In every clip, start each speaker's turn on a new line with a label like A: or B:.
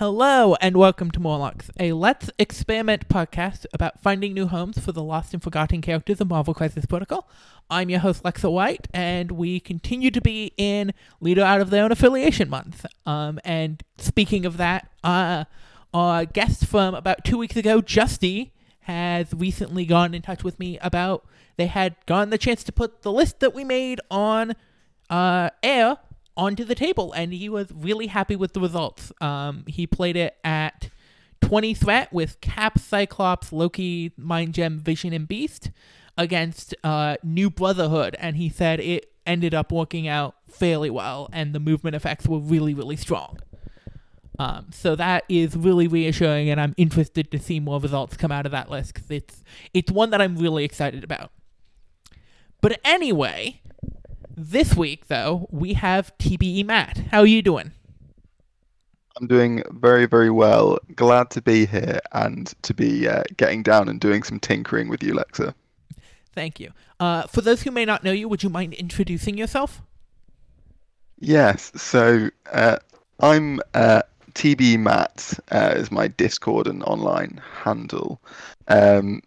A: Hello and welcome to Morlocks, a Let's Experiment podcast about finding new homes for the lost and forgotten characters of Marvel Crisis Protocol. I'm your host Lexa White, and we continue to be in Leader Out of Their Own Affiliation Month. Um, and speaking of that, uh, our guest from about two weeks ago, Justy, has recently gone in touch with me about they had gotten the chance to put the list that we made on uh, air onto the table, and he was really happy with the results. Um, he played it at 20 threat with Cap, Cyclops, Loki, Mind Gem, Vision, and Beast against uh, New Brotherhood, and he said it ended up working out fairly well, and the movement effects were really, really strong. Um, so that is really reassuring, and I'm interested to see more results come out of that list because it's it's one that I'm really excited about. But anyway, this week though we have TBE Matt. How are you doing?
B: I'm doing very, very well. Glad to be here and to be uh, getting down and doing some tinkering with you, Lexa.
A: Thank you. Uh, for those who may not know you, would you mind introducing yourself?
B: Yes. So uh, I'm uh, TB Matt uh, is my Discord and online handle. Um,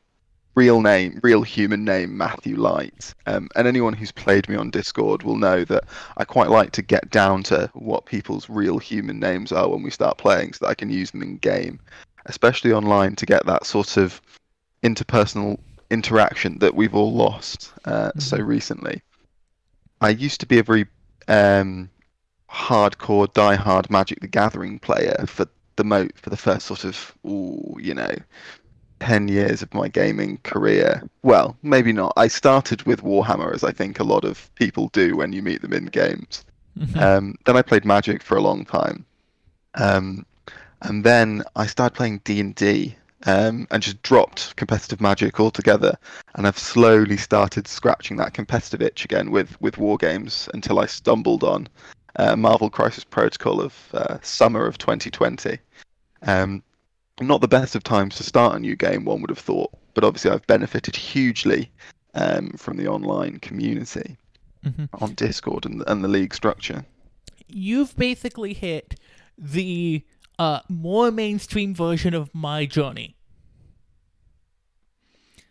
B: real name, real human name, Matthew Light. Um, and anyone who's played me on Discord will know that I quite like to get down to what people's real human names are when we start playing, so that I can use them in game, especially online, to get that sort of interpersonal interaction that we've all lost uh, mm-hmm. so recently. I used to be a very um, hardcore, die-hard Magic the Gathering player for the mo for the first sort of ooh, you know 10 years of my gaming career. Well, maybe not. I started with Warhammer, as I think a lot of people do when you meet them in games. Mm-hmm. Um, then I played Magic for a long time. Um, and then I started playing D&D um, and just dropped competitive Magic altogether. And I've slowly started scratching that competitive itch again with, with war games until I stumbled on uh, Marvel Crisis Protocol of uh, summer of 2020. Um, not the best of times to start a new game, one would have thought, but obviously I've benefited hugely um, from the online community mm-hmm. on Discord and, and the league structure.
A: You've basically hit the uh, more mainstream version of my journey.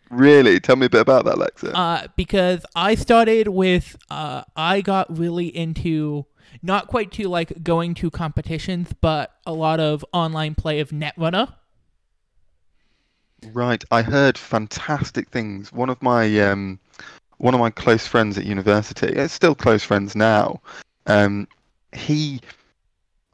B: Really? Tell me a bit about that, Lexa.
A: Uh, because I started with, uh, I got really into not quite to like going to competitions, but a lot of online play of Netrunner.
B: Right, I heard fantastic things. One of my um, one of my close friends at university, it's still close friends now. Um, he,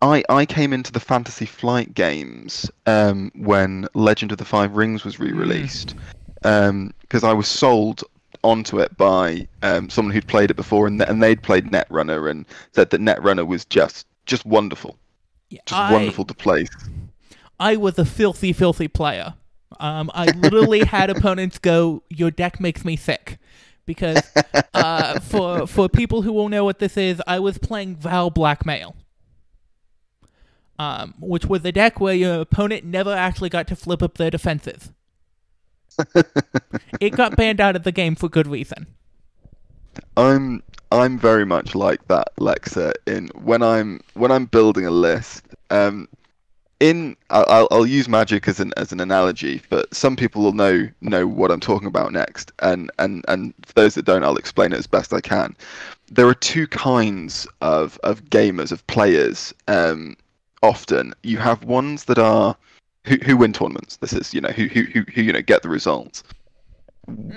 B: I, I came into the Fantasy Flight games um, when Legend of the Five Rings was re-released, because hmm. um, I was sold onto it by um, someone who'd played it before, and and they'd played Netrunner and said that Netrunner was just just wonderful, yeah, just I, wonderful to play.
A: I was a filthy, filthy player. Um, I literally had opponents go, "Your deck makes me sick," because uh, for for people who won't know what this is, I was playing Val Blackmail. Um, which was a deck where your opponent never actually got to flip up their defenses it got banned out of the game for good reason.
B: I'm I'm very much like that, Lexa. In when I'm when I'm building a list, um, in I'll, I'll use magic as an as an analogy, but some people will know know what I'm talking about next, and and and for those that don't, I'll explain it as best I can. There are two kinds of of gamers of players. Um, often you have ones that are who, who win tournaments. This is you know who who who, who you know get the results.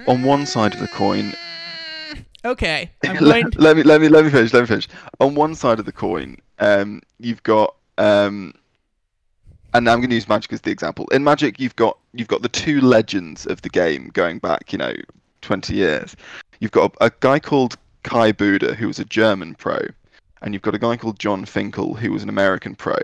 B: On one side of the coin.
A: Okay.
B: let, let, me let me let me finish. Let me finish. On one side of the coin, um, you've got um, and I'm going to use Magic as the example. In Magic, you've got you've got the two legends of the game going back, you know, 20 years. You've got a, a guy called Kai Budde, who was a German pro, and you've got a guy called Jon Finkel, who was an American pro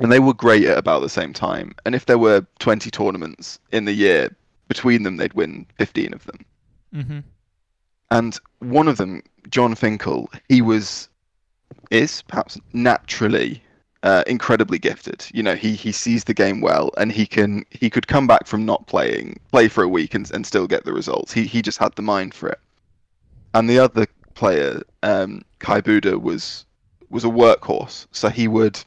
B: and they were great at about the same time. And if there were 20 tournaments in the year between them, they'd win 15 of them. Mm-hmm. And one of them, Jon Finkel, he was is perhaps naturally uh, incredibly gifted. You know, he he sees the game well, and he can he could come back from not playing, play for a week, and and still get the results. He he just had the mind for it. And the other player, um, Kai Budde, was was a workhorse, so he would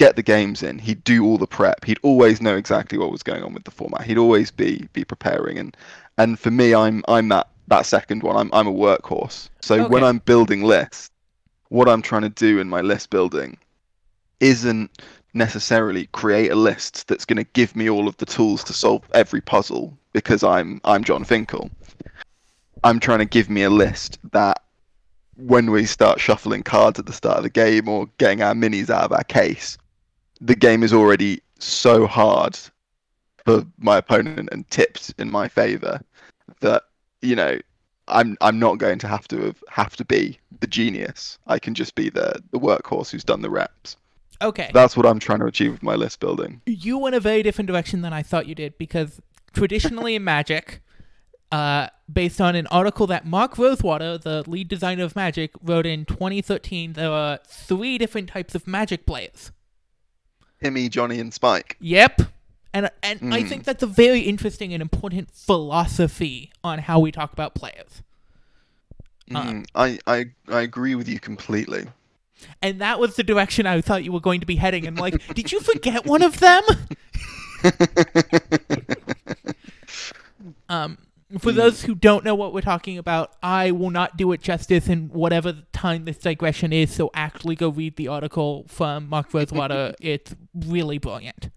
B: get the games in. He'd do all the prep. He'd always know exactly what was going on with the format. He'd always be be preparing. And and for me, I'm I'm that that second one. I'm I'm a workhorse. So when I'm building lists, what I'm trying to do in my list building isn't necessarily create a list that's going to give me all of the tools to solve every puzzle because I'm I'm Jon Finkel. I'm trying to give me a list that when we start shuffling cards at the start of the game or getting our minis out of our case, the game is already so hard for my opponent and tipped in my favor that you know I'm I'm not going to have to have, have to be the genius. I can just be the the workhorse who's done the reps.
A: Okay.
B: That's what I'm trying to achieve with my list building.
A: you went a very different direction than I thought you did because traditionally in Magic, uh, based on an article that Mark Rosewater, the lead designer of Magic, wrote in 2013, there are three different types of Magic players.
B: Timmy, Johnny, and Spike.
A: Yep. And and I
B: Mm.
A: think that's a very interesting and important philosophy on how we talk about players.
B: Mm, I, I I agree with you completely.
A: And that was the direction I thought you were going to be heading. And like, did you forget one of them? Um, for those who don't know what we're talking about, I will not do it justice in whatever time this digression is. So actually, go read the article from Mark Rosewater. it's really brilliant.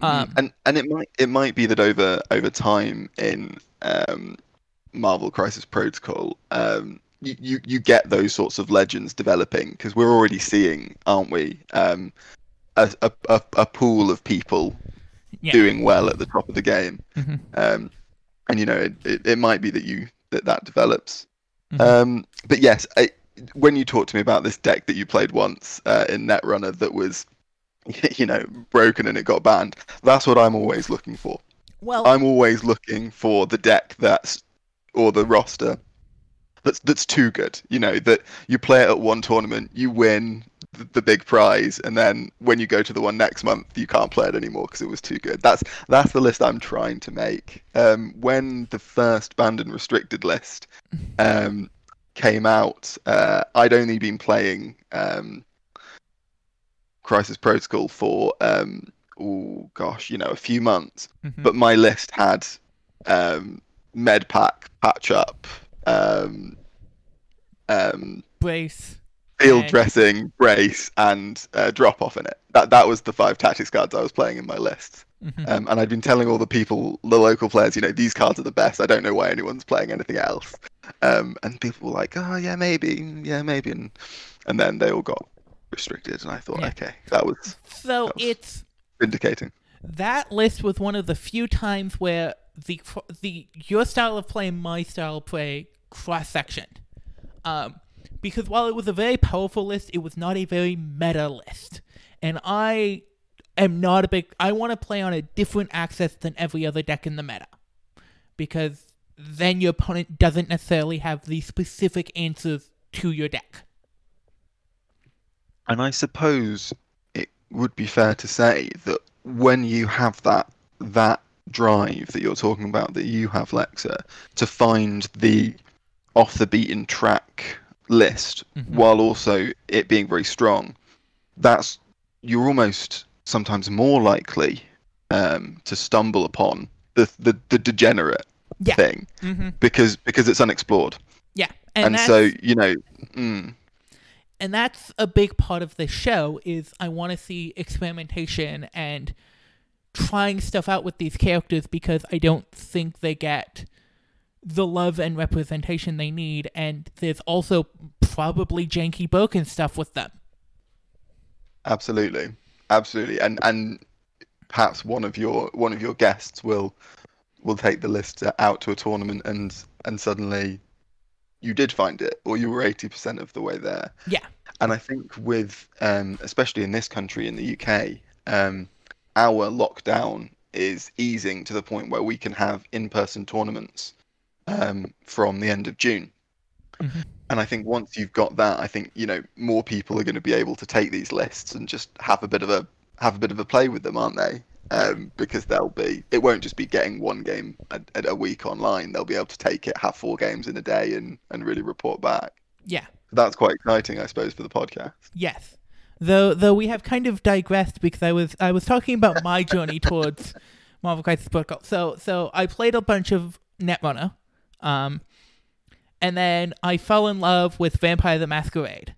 A: Um,
B: and and it might it might be that over over time in um, Marvel Crisis Protocol, um, you, you you get those sorts of legends developing because we're already seeing, aren't we, um, a, a a a pool of people
A: Yeah.
B: doing well at the top of the game,
A: Mhm.
B: um, and you know it, it, it might be that you that that develops.
A: Mhm.
B: Um, but yes, I, when you talked to me about this deck that you played once uh, in Netrunner that was, you know, broken and it got banned, that's what I'm always looking for.
A: well,
B: I'm always looking for the deck that's or the roster that's that's too good. You know that you play it at one tournament, you win the, big prize, and then when you go to the one next month, you can't play it anymore because it was too good. That's that's the list I'm trying to make. Um, when the first banned and restricted list um, came out, uh, I'd only been playing um, Crisis Protocol for um, oh gosh, you know, a few months
A: Mhm.
B: but my list had um, med pack, patch up, um, um,
A: brace.
B: Field dressing, brace, and uh, drop off in it. That that was the five tactics cards I was playing in my list.
A: Mhm.
B: Um, and I'd been telling all the people, the local players, you know, these cards are the best. I don't know why anyone's playing anything else. Um, and people were like, oh yeah, maybe, yeah, maybe, and and then they all got restricted, and I thought,
A: Yeah.
B: okay, that was
A: So
B: that was-
A: it's
B: vindicating.
A: that list was one of the few times where the the your style of play and my style of play cross sectioned. Um, because while it was a very powerful list, it was not a very meta list, and I am not a big. I want to play on a different axis than every other deck in the meta, because then your opponent doesn't necessarily have the specific answers to your deck.
B: And I suppose it would be fair to say that when you have that that drive that you're talking about that you have Lexa to find the off the beaten track list
A: Mhm.
B: while also it being very strong, that's you're almost sometimes more likely um, to stumble upon the the, the degenerate
A: Yeah.
B: thing
A: Mm-hmm.
B: because because it's unexplored.
A: Yeah,
B: And,
A: and,
B: so, you know, mm,
A: and that's a big part of the show is I want to see experimentation and trying stuff out with these characters because I don't think they get the love and representation they need and there's also probably janky broken stuff with them.
B: Absolutely, absolutely, and and perhaps one of your one of your guests will will take the list out to a tournament and and suddenly you did find it or you were 80% of the way there
A: Yeah.
B: and i think with um especially in this country in the uk um our lockdown is easing to the point where we can have in-person tournaments um from the end of june
A: Mhm.
B: and i think once you've got that i think you know more people are going to be able to take these lists and just have a bit of a have a bit of a play with them aren't they um, because they'll be it won't just be getting one game a, a week online they'll be able to take it have four games in a day and and really report back
A: Yeah.
B: that's quite exciting i suppose for the podcast
A: Yes. Though though we have kind of digressed because I was I was talking about my journey towards Marvel Crisis Protocol. So so I played a bunch of Netrunner, um, and then I fell in love with Vampire the Masquerade,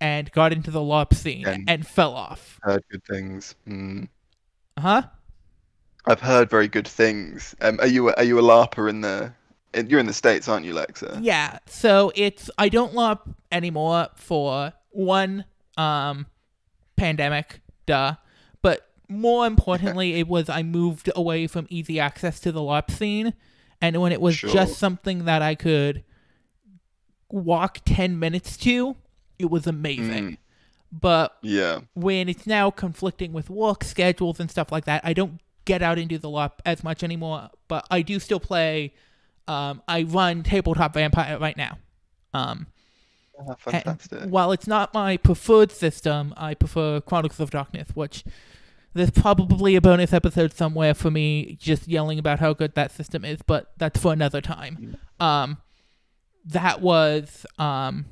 A: and got into the LARP scene
B: And-
A: and fell off.
B: Heard good things. Mm.
A: Huh?
B: I've heard very good things. Um, are you a, are you a larper in the? You're in the states, aren't you, Lexa?
A: Yeah. So it's I don't LARP anymore for one um pandemic, duh. But more importantly, it was I moved away from easy access to the LARP scene, and when it was
B: Sure.
A: just something that I could walk ten minutes to, it was amazing.
B: Mm.
A: But
B: Yeah.
A: when it's now conflicting with work schedules and stuff like that, I don't get out into the LARP as much anymore. But I do still play. Um, I run Tabletop Vampire right now. Um, and
B: fantastic.
A: while it's not my preferred system, I prefer Chronicles of Darkness, which there's probably a bonus episode somewhere for me just yelling about how good that system is, but that's for another time. Um, that was um,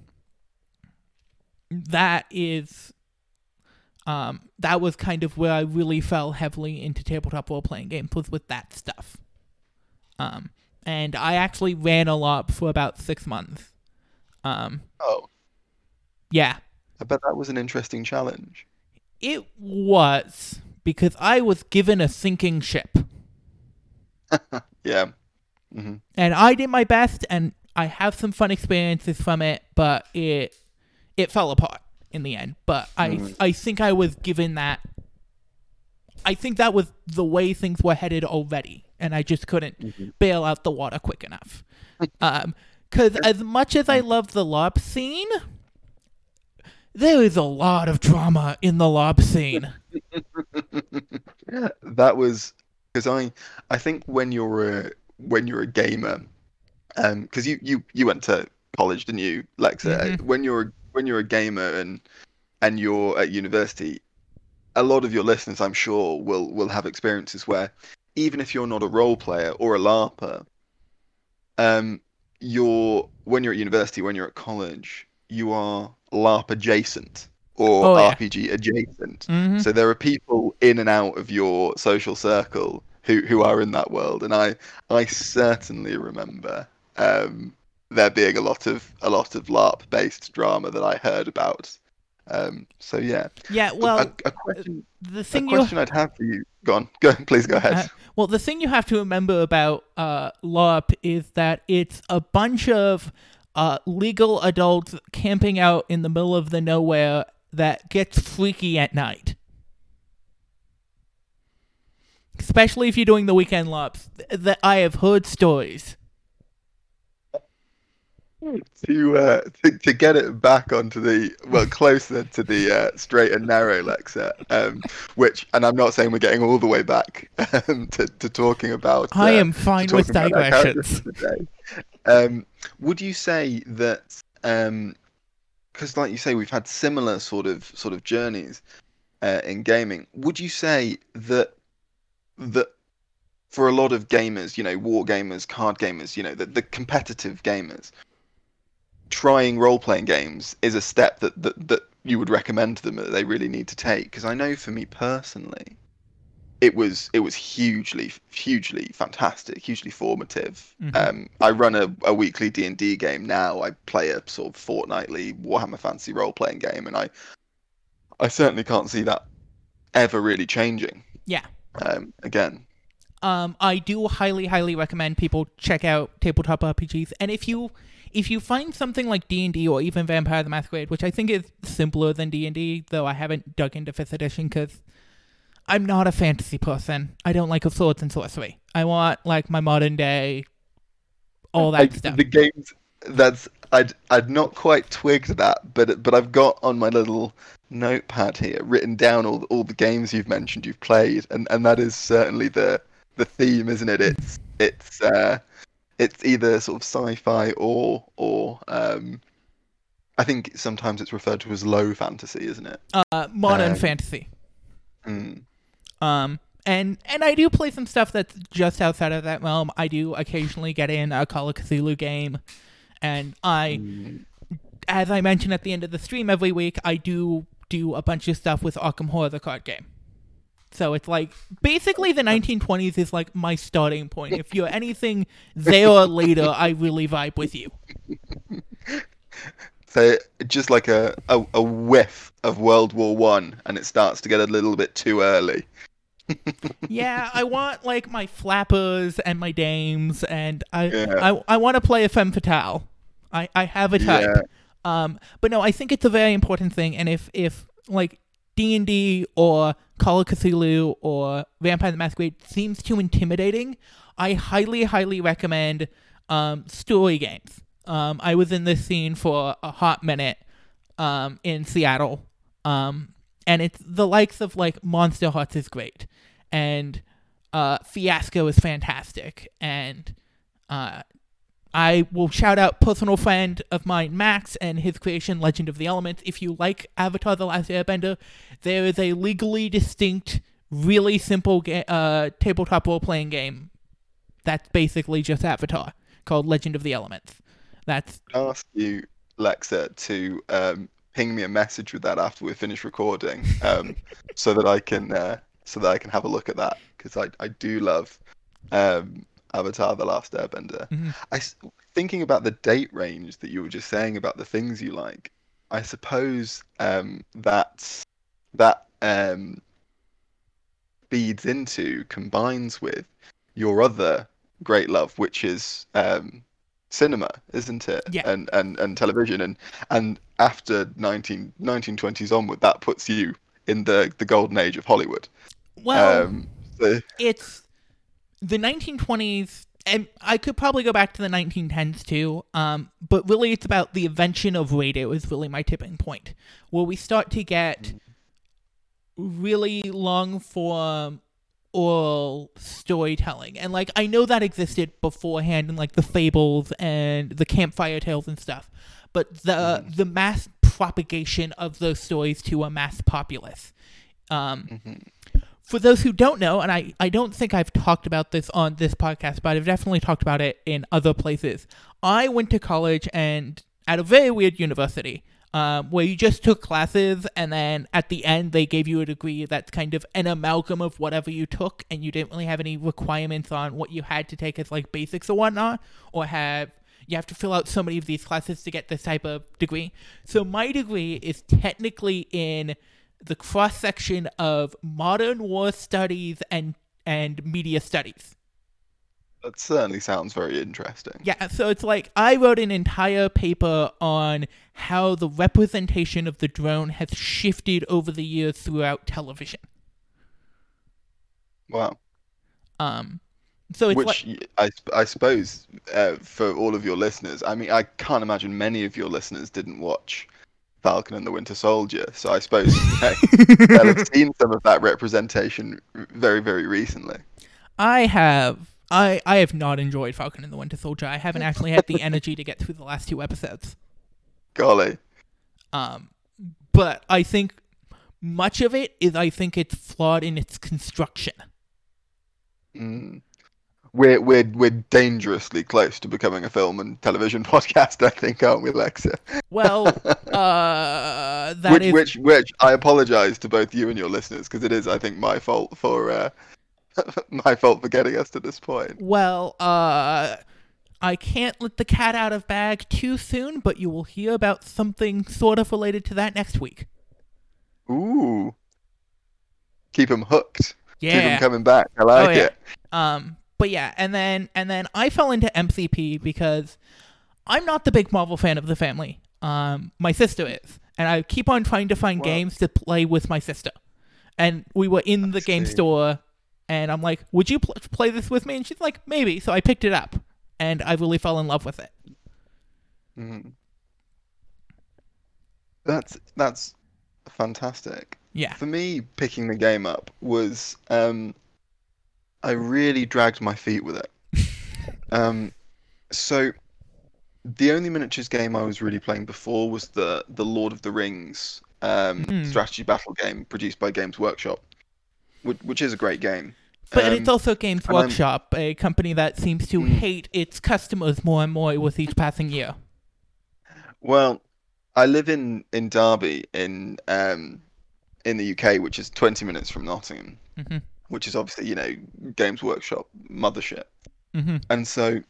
A: that is um, that was kind of where I really fell heavily into tabletop role playing games was with that stuff. Um, and I actually ran a lot for about six months. Um,
B: Oh,
A: yeah,
B: I bet that was an interesting challenge.
A: it was because I was given a sinking ship.
B: Yeah. hmm
A: and I did my best, and I have some fun experiences from it, but it it fell apart in the end. But I
B: Mhm.
A: I think I was given that. I think that was the way things were headed already, and I just couldn't
B: Mhm.
A: bail out the water quick enough. Um, because as much as I love the LARP scene, there is a lot of drama in the LARP scene.
B: that was because I I think when you're a when you're a gamer, um, because you you you went to college, didn't you, Lexa?
A: Mhm.
B: When you're when you're a gamer and and you're at university, a lot of your listeners, I'm sure, will will have experiences where even if you're not a role player or a LARPer, um, you're when you're at university, when you're at college, you are LARP adjacent or
A: Oh, yeah.
B: RPG adjacent.
A: hmm
B: So there are people in and out of your social circle who, who are in that world, and I I certainly remember um, there being a lot of a lot of LARP based drama that I heard about. Um, so yeah,
A: Yeah, well,
B: a, a question
A: the thing
B: question I'd have for you. Go on, go please go ahead.
A: Uh, Well, the thing you have to remember about uh, LARP is that it's a bunch of uh, legal adults camping out in the middle of the nowhere that gets freaky at night. Especially if you're doing the weekend LARPs. Th- That I have heard stories.
B: to, uh, to to get it back onto the well closer to the uh, straight and narrow Lexa, um, which and I'm not saying we're getting all the way back um, to to talking about.
A: I
B: uh,
A: am fine with
B: talking about our
A: digressions.
B: Um, would you say that because, like you say, we've had similar sort of sort of journeys uh, in gaming? Would you say that that for a lot of gamers, you know, war gamers, card gamers, you know, the, the competitive gamers, trying role playing games is a step that, that that you would recommend to them that they really need to take? Because I know for me personally, it was it was hugely hugely fantastic, hugely formative.
A: Mhm.
B: Um, I run a, a weekly D and D game now. I play a sort of fortnightly Warhammer Fantasy role playing game, and I I certainly can't see that ever really changing.
A: Yeah.
B: Um, again,
A: um, I do highly, highly recommend people check out tabletop RPGs. And if you if you find something like D and D or even Vampire the Masquerade, which I think is simpler than D and D, though I haven't dug into fifth edition because I'm not a fantasy person. I don't like swords and sorcery. I want like my modern day, all that
B: I-
A: stuff.
B: The games that's I'd I'd not quite twigged that, but but I've got on my little notepad here written down all all the games you've mentioned you've played, and and that is certainly the the theme, isn't it? It's it's uh it's either sort of sci-fi or or um I think sometimes it's referred to as low fantasy, isn't it?
A: uh, modern
B: um,
A: fantasy.
B: Mm.
A: Um, and and I do play some stuff that's just outside of that realm. I do occasionally get in a Call of Cthulhu game, and I as I mentioned at the end of the stream every week, I do do a bunch of stuff with Arkham Horror, the card game. So it's like basically the 1920s is like my starting point. If you're anything there or later, I really vibe with you.
B: So just like a, a, a whiff of World War One, and it starts to get a little bit too early.
A: Yeah, I want like my flappers and my dames, and I
B: Yeah.
A: I, I want to play a femme fatale. I, I have a type.
B: Yeah.
A: Um, but no, I think it's a very important thing, and if if like D and D or Call of Cthulhu or Vampire the Masquerade seems too intimidating, I highly highly recommend um, story games. Um, I was in this scene for a hot minute um, in Seattle, um, and it's the likes of like Monsterhearts is great, and uh, Fiasco is fantastic, and uh, I will shout out personal friend of mine, Max, and his creation, Legend of the Elements. If you like Avatar: The Last Airbender, there is a legally distinct, really simple ga- uh, tabletop role-playing game that's basically just Avatar called Legend of the Elements. That's
B: ask you, Lexa, to um, ping me a message with that after we finish recording, um, so that I can uh, so that I can have a look at that because I, I do love um, Avatar: The Last Airbender.
A: Mhm.
B: I thinking about the date range that you were just saying about the things you like. I suppose um, that that um, feeds into combines with your other great love, which is um, cinema, isn't it?
A: Yeah.
B: And and and television, and and after 19, 1920s onward, that puts you in the the golden age of Hollywood.
A: well,
B: um, so,
A: it's the 1920s and i could probably go back to the 1910s too um, but really it's about the invention of radio is really my tipping point. Where we start to get really long form oral storytelling. And like i know that existed beforehand in like the fables and the campfire tales and stuff but the the mass propagation of those stories to a mass populace um,
B: mhm.
A: for those who don't know, and I, I don't think I've talked about this on this podcast, but I've definitely talked about it in other places. I went to college and at a very weird university um, where you just took classes and then at the end they gave you a degree that's kind of an amalgam of whatever you took and you didn't really have any requirements on what you had to take as like basics or whatnot or have you have to fill out so many of these classes to get this type of degree. So my degree is technically in the cross section of modern war studies and and media studies.
B: that certainly sounds very interesting.
A: Yeah, so it's like I wrote an entire paper on how the representation of the drone has shifted over the years throughout television.
B: Wow.
A: Um, so it's like
B: Which y- I, I suppose uh, for all of your listeners, I mean, I can't imagine many of your listeners didn't watch Falcon and the Winter Soldier. So I suppose they, they'll have seen some of that representation very, very recently.
A: I have I I have not enjoyed Falcon and the Winter Soldier. I haven't actually had the energy to get through the last two episodes.
B: Golly.
A: Um, but I think much of it is I think it's flawed in its construction.
B: Mm. We're, we're, we're dangerously close to becoming a film and television podcast, I think, aren't we, Lexa?
A: Well, uh, that
B: which,
A: is
B: which, which I apologize to both you and your listeners because it is, I think, my fault for uh, my fault for getting us to this point.
A: well, uh, I can't let the cat out of bag too soon, but you will hear about something sort of related to that next week.
B: Ooh. Keep them hooked. Keep them
A: Yeah.
B: coming back. I like
A: Oh, yeah.
B: it.
A: Um, but yeah, and then and then I fell into MCP because I'm not the big Marvel fan of the family. Um, my sister is, and I keep on trying to find
B: Wow.
A: games to play with my sister. And we were in the game store, and I'm like, "Would you pl- play this with me?" And she's like, "Maybe." So I picked it up, and I really fell in love with it.
B: Mhm. That's that's fantastic.
A: Yeah.
B: For me, picking the game up was um, I really dragged my feet with it. um, so the only miniatures game I was really playing before was the the Lord of the Rings um,
A: Hmm.
B: strategy battle game produced by Games Workshop, which, which is a great game.
A: But
B: Um,
A: it's also Games
B: I'm-
A: Workshop, a company that seems to
B: Mm.
A: hate its customers more and more with each passing year.
B: Well, I live in in Derby in um in the UK, which is 20 minutes from Nottingham,
A: Mhm.
B: Which is obviously you know Games Workshop mothership,
A: Mhm.
B: and so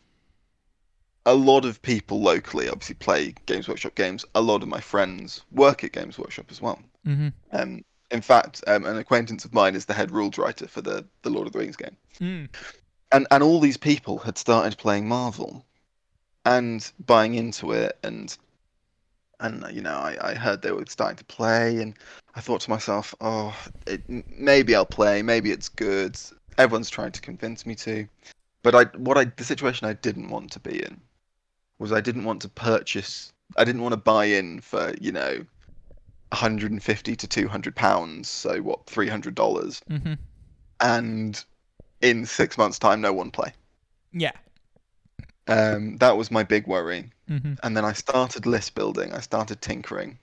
B: a lot of people locally obviously play Games Workshop games. A lot of my friends work at Games Workshop as well.
A: Mhm.
B: Um, in fact, um, an acquaintance of mine is the head rules writer for the the Lord of the Rings game.
A: Mm.
B: and and all these people had started playing Marvel and buying into it and and you know I, I heard they were starting to play and I thought to myself oh it, maybe I'll play maybe it's good everyone's trying to convince me to but I what I the situation I didn't want to be in was I didn't want to purchase I didn't want to buy in for you know 150 to 200 pounds so what 300 dollars
A: mm-hmm.
B: and in six months time no one play
A: Yeah.
B: um, that was my big worry.
A: Mhm.
B: And then I started list building. I started tinkering,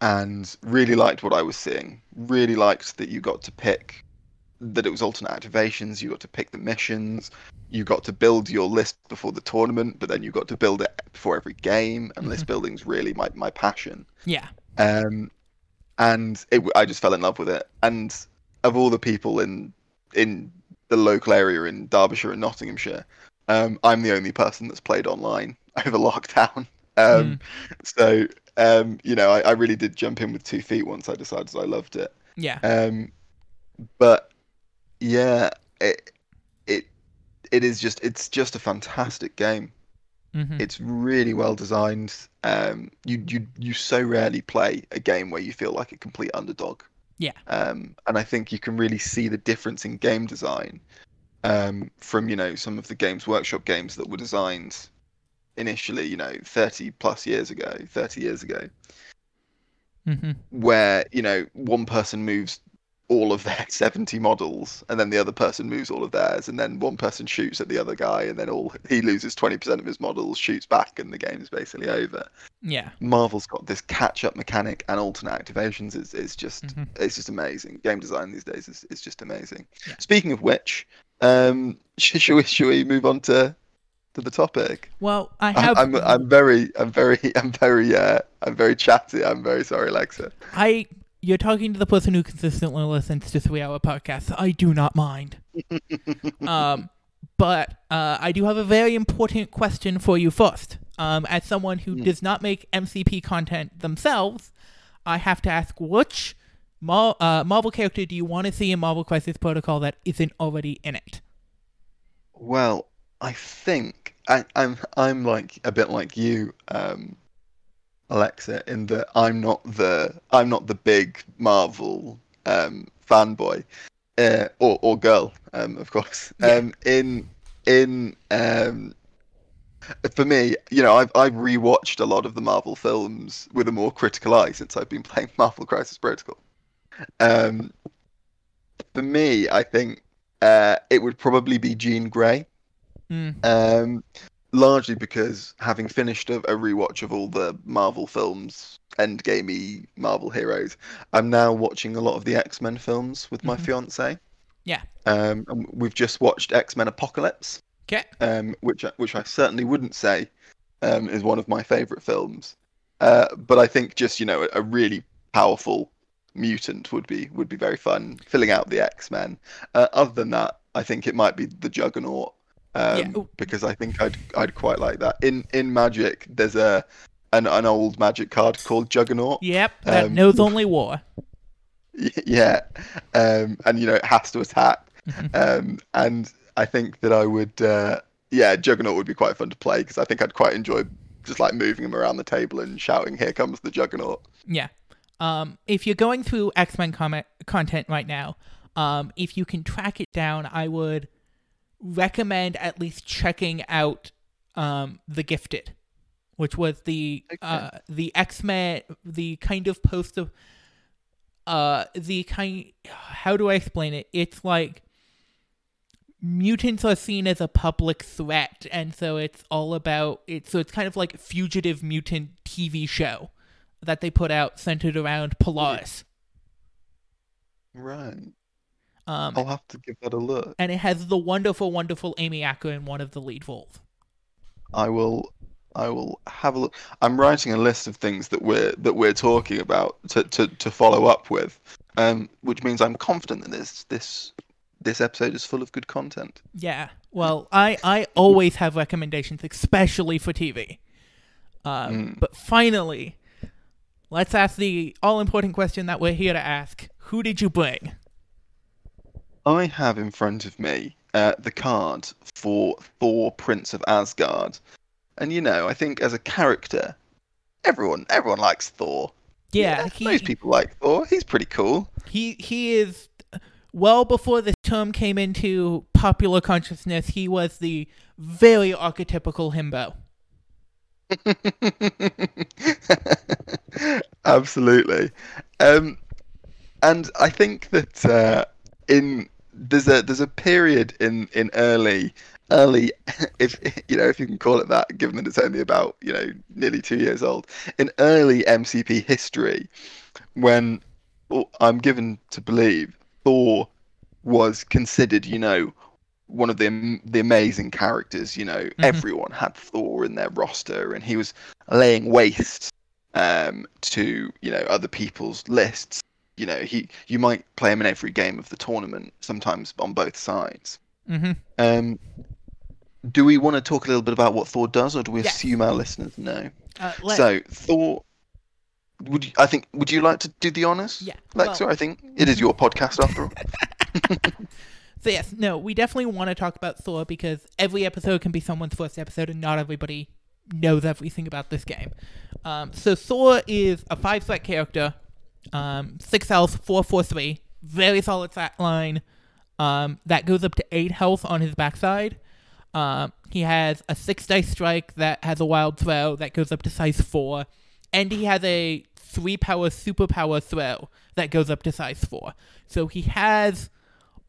B: and really liked what I was seeing. Really liked that you got to pick that it was alternate activations. You got to pick the missions. You got to build your list before the tournament, but then you got to build it before every game. And list building's really my my passion.
A: Yeah.
B: Um, and it, I just fell in love with it. And of all the people in in the local area in Derbyshire and Nottinghamshire, um, I'm the only person that's played online over lockdown. Um, So um, you know, I, I really did jump in with two feet once I decided I loved it.
A: Yeah.
B: Um, but yeah, it it it is just it's just a fantastic game.
A: Mm-hmm.
B: It's really well designed. Um, you you you so rarely play a game where you feel like a complete underdog.
A: Yeah.
B: Um, and I think you can really see the difference in game design um, from you know some of the Games Workshop games that were designed initially, you know, 30 plus years ago, 30 years ago,
A: Mhm.
B: where you know one person moves all of their 70 models and then the other person moves all of theirs and then one person shoots at the other guy and then all he loses 20% of his models shoots back and the game is basically over
A: Yeah.
B: marvel's got this catch up mechanic and alternate activations is, is just
A: Mhm.
B: it's just amazing game design these days is, is just amazing
A: Yeah.
B: speaking of which um sh- shall we shall we move on to to the topic
A: Well, I have.
B: I'm, I'm very i'm very i'm very uh i'm very chatty i'm very sorry alexa
A: I. You're talking to the person who consistently listens to three-hour podcasts. I do not mind. um, but uh, I do have a very important question for you first. Um, as someone who
B: Hmm.
A: does not make MCP content themselves, I have to ask which Mar- uh, Marvel character do you want to see in Marvel Crisis Protocol that isn't already in it?
B: Well, I think I, I'm I'm like a bit like you, um, Alexa, in that I'm not the I'm not the big Marvel um, fanboy, uh, or or girl, um, of course.
A: Yeah.
B: Um, in in um, for me, you know, I've I've rewatched a lot of the Marvel films with a more critical eye since I've been playing Marvel Crisis Protocol. Um, for me, I think uh, it would probably be Jean Grey.
A: Mm,
B: Um, largely because having finished a, a rewatch of all the Marvel films, Endgamey Marvel heroes, I'm now watching a lot of the X Men films with my
A: Mhm.
B: fiance.
A: Yeah.
B: Um, and we've just watched X Men Apocalypse,
A: Okay.
B: um, which I- which I certainly wouldn't say um, is one of my favorite films. Uh, but I think just you know a, a really powerful mutant would be would be very fun filling out the X Men. Uh, other than that, I think it might be the Juggernaut. Um,
A: Yeah.
B: because I think I'd I'd quite like that. In in Magic, there's a an, an old Magic card called Juggernaut.
A: Yep. That
B: Um,
A: knows only war.
B: Yeah, um, and you know it has to attack.
A: Mhm.
B: Um, and I think that I would, uh, yeah, Juggernaut would be quite fun to play because I think I'd quite enjoy just like moving him around the table and shouting, "Here comes the Juggernaut."
A: Yeah. Um, if you're going through X Men comment content right now, um, if you can track it down, I would recommend at least checking out um, the Gifted, which was the uh, the X Men, the kind of post of uh the kind. How do I explain it? It's like mutants are seen as a public threat, and so it's all about it. So it's kind of like fugitive mutant TV show that they put out centered around Polaris.
B: Right.
A: Um,
B: I'll have to give that a look.
A: and it has the wonderful, wonderful Amy Acker in one of the lead roles.
B: I will. I will have a look. I'm writing a list of things that we're that we're talking about to to, to follow up with, um, which means I'm confident that this this this episode is full of good content.
A: Yeah. Well, I I always have recommendations, especially for TV. Um,
B: Mm.
A: But finally, let's ask the all important question that we're here to ask: Who did you bring?
B: I have in front of me uh, the card for Thor, Prince of Asgard, and you know, I think as a character, everyone everyone likes Thor.
A: Yeah, he
B: most people like Thor. He's pretty cool.
A: he he is well before this term came into popular consciousness. He was the very archetypical himbo.
B: Absolutely. Um, and I think that uh, in there's a there's a period in in early early if you know if you can call it that given that it's only about you know nearly two years old in early MCP history when well, I'm given to believe Thor was considered you know one of the the amazing characters you know everyone had Thor in their roster and he was laying waste um, to you know other people's lists. You know, he you might play him in every game of the tournament, sometimes on both sides.
A: hmm
B: Um, do we want to talk a little bit about what Thor does, or do we
A: Yes.
B: assume our listeners know?
A: Uh, let-
B: So Thor, would you, I think would you like to do the honors?
A: Yeah,
B: Lexa,
A: well-
B: I think it is your podcast after all.
A: So yes, no, we definitely want to talk about Thor because every episode can be someone's first episode, and not everybody knows everything about this game. Um, so Thor is a five threat character, um, six health, four four three, very solid stat line. Um, that goes up to eight health on his backside. Um, he has a six dice strike that has a wild throw that goes up to size four, and he has a three power superpower throw that goes up to size four. So he has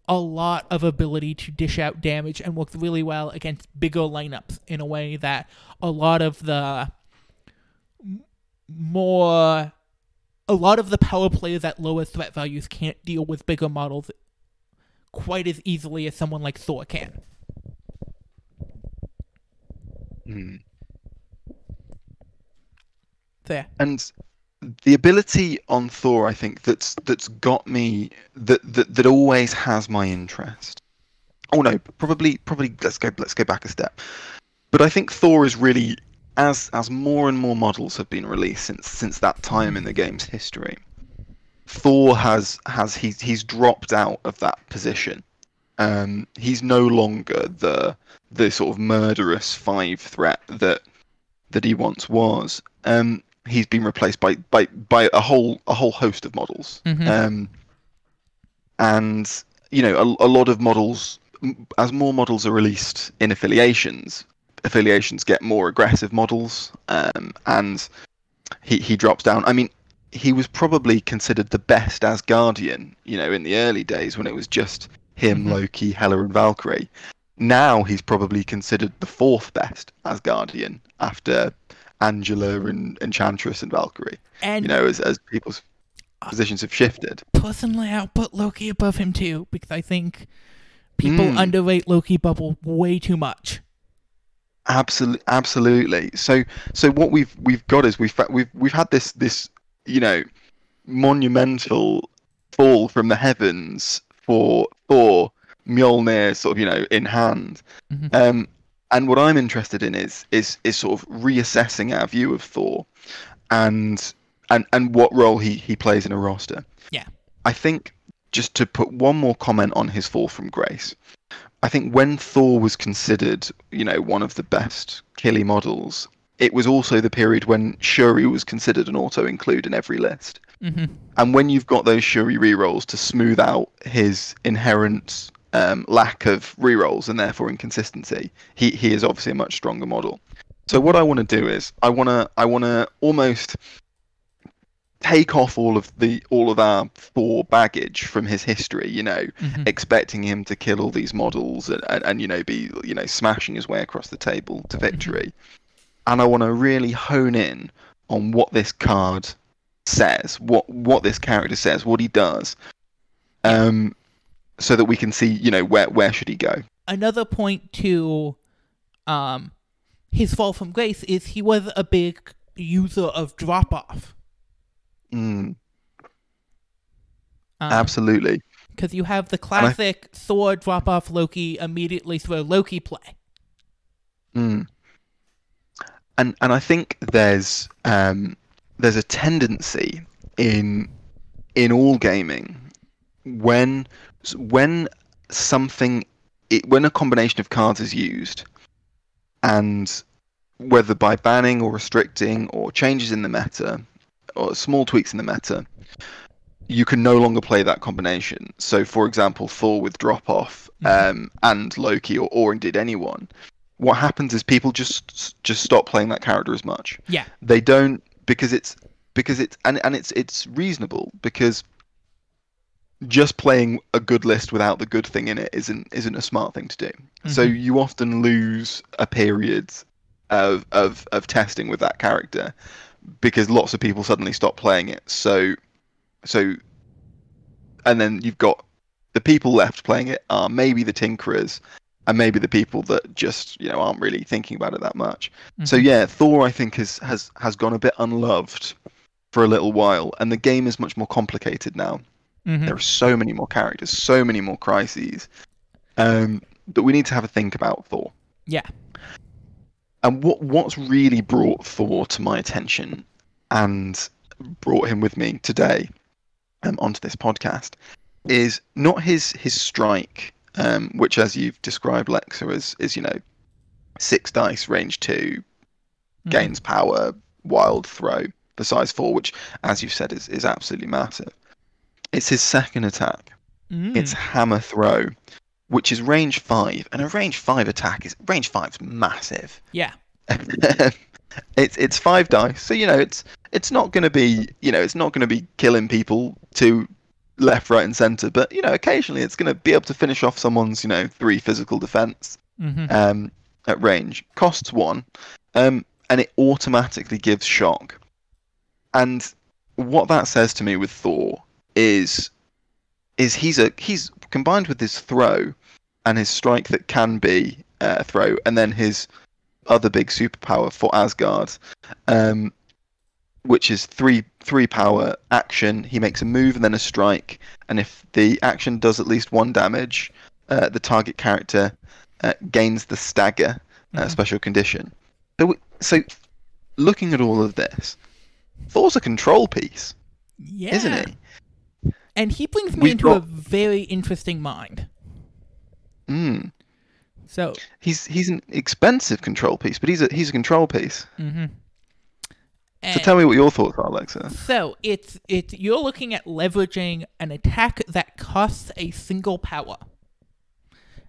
A: a lot of ability to dish out damage and works really well against bigger lineups in a way that a lot of the more a lot of the power players at lower threat values can't deal with bigger models quite as easily as someone like Thor can.
B: Hmm.
A: There.
B: and the ability on Thor, I think that's that's got me that that that always has my interest. Oh no, probably probably let's go let's go back a step. But I think Thor is really as as more and more models have been released since since that time in the game's history. Thor has has he's he's dropped out of that position. Um, he's no longer the the sort of murderous five threat that that he once was. Um, he's been replaced by, by, by a whole a whole host of models.
A: Mhm.
B: Um, and you know, a, a lot of models, as more models are released in affiliations, affiliations get more aggressive models, um, and he he drops down. I mean, he was probably considered the best Asgardian, you know, in the early days when it was just him,
A: Mhm.
B: Loki, Hela, and Valkyrie. Now he's probably considered the fourth best Asgardian after Angela and Enchantress and Valkyrie.
A: And
B: You know, as as people's positions have shifted.
A: personally, I'll put Loki above him too because I think people
B: Mm.
A: underrate Loki Bubble way too much.
B: Absolutely, absolutely. So, so what we've we've got is we've we've we've had this this you know monumental fall from the heavens for Thor Mjolnir sort of you know in hand.
A: Mhm.
B: Um, and what I'm interested in is is is sort of reassessing our view of Thor, and and and what role he he plays in a roster.
A: Yeah.
B: I think just to put one more comment on his fall from grace. I think when Thor was considered, you know, one of the best killy models, it was also the period when Shuri was considered an auto include in every list.
A: Mm-hmm.
B: And when you've got those Shuri rerolls to smooth out his inherent um, lack of rerolls and therefore inconsistency, he, he is obviously a much stronger model. So what I want to do is I want to I want to almost take off all of the all of our Thor baggage from his history, you know,
A: hmm
B: expecting him to kill all these models and, and, and you know be you know smashing his way across the table to victory. And i want to really hone in on what this card says what what this character says what he does um so that we can see you know where where should he go.
A: Another point to um his fall from grace is he was a big user of drop off.
B: Mm,
A: Um,
B: absolutely.
A: Because you have the classic Thor drop off Loki immediately throw Loki play.
B: Mm. And and I think there's um, there's a tendency in in all gaming when when something it, when a combination of cards is used and whether by banning or restricting or changes in the meta or small tweaks in the meta you can no longer play that combination so for example thor with drop off um, and loki or, or indeed anyone what happens is people just just stop playing that character as much
A: Yeah.
B: they don't because it's because it's and, and it's it's reasonable because just playing a good list without the good thing in it isn't isn't a smart thing to do. So
A: Mhm.
B: you often lose a period of of of testing with that character because lots of people suddenly stop playing it. So so and then you've got the people left playing it are maybe the tinkerers and maybe the people that just you know aren't really thinking about it that much. So
A: Mhm.
B: yeah, Thor I think has has has gone a bit unloved for a little while, and the game is much more complicated now.
A: Mhm.
B: There are so many more characters, so many more crises, um, that we need to have a think about Thor.
A: Yeah.
B: And what what's really brought Thor to my attention and brought him with me today um, onto this podcast is not his his strike, um, which as you've described, Lexa, is is you know six dice, range two,
A: Mhm.
B: gains power, wild throw, the size four, which as you've said is, is absolutely massive. It's his second attack.
A: Mm.
B: It's hammer throw, which is range five, and a range five attack is range five's massive.
A: yeah.
B: it's it's five dice, so you know it's it's not going to be you know it's not going to be killing people to left, right, and center, but you know occasionally it's going to be able to finish off someone's you know three physical defense
A: hmm
B: um, at range. Costs one, um, and it automatically gives shock. And what that says to me with Thor is, is he's a he's combined with his throw, and his strike that can be uh, a throw, and then his other big superpower for Asgard, um, which is three three power action. He makes a move and then a strike, and if the action does at least one damage, uh, the target character uh, gains the stagger uh,
A: Mhm.
B: special condition. So, we, so looking at all of this, Thor's a control piece,
A: Yeah.
B: isn't he?
A: And he brings me
B: We've
A: into a very interesting mind.
B: Mm.
A: So,
B: He's he's an expensive control piece, but he's a he's a control piece.
A: hmm
B: So tell me what your thoughts are, Lexa.
A: So it's it's you're looking at leveraging an attack that costs a single power.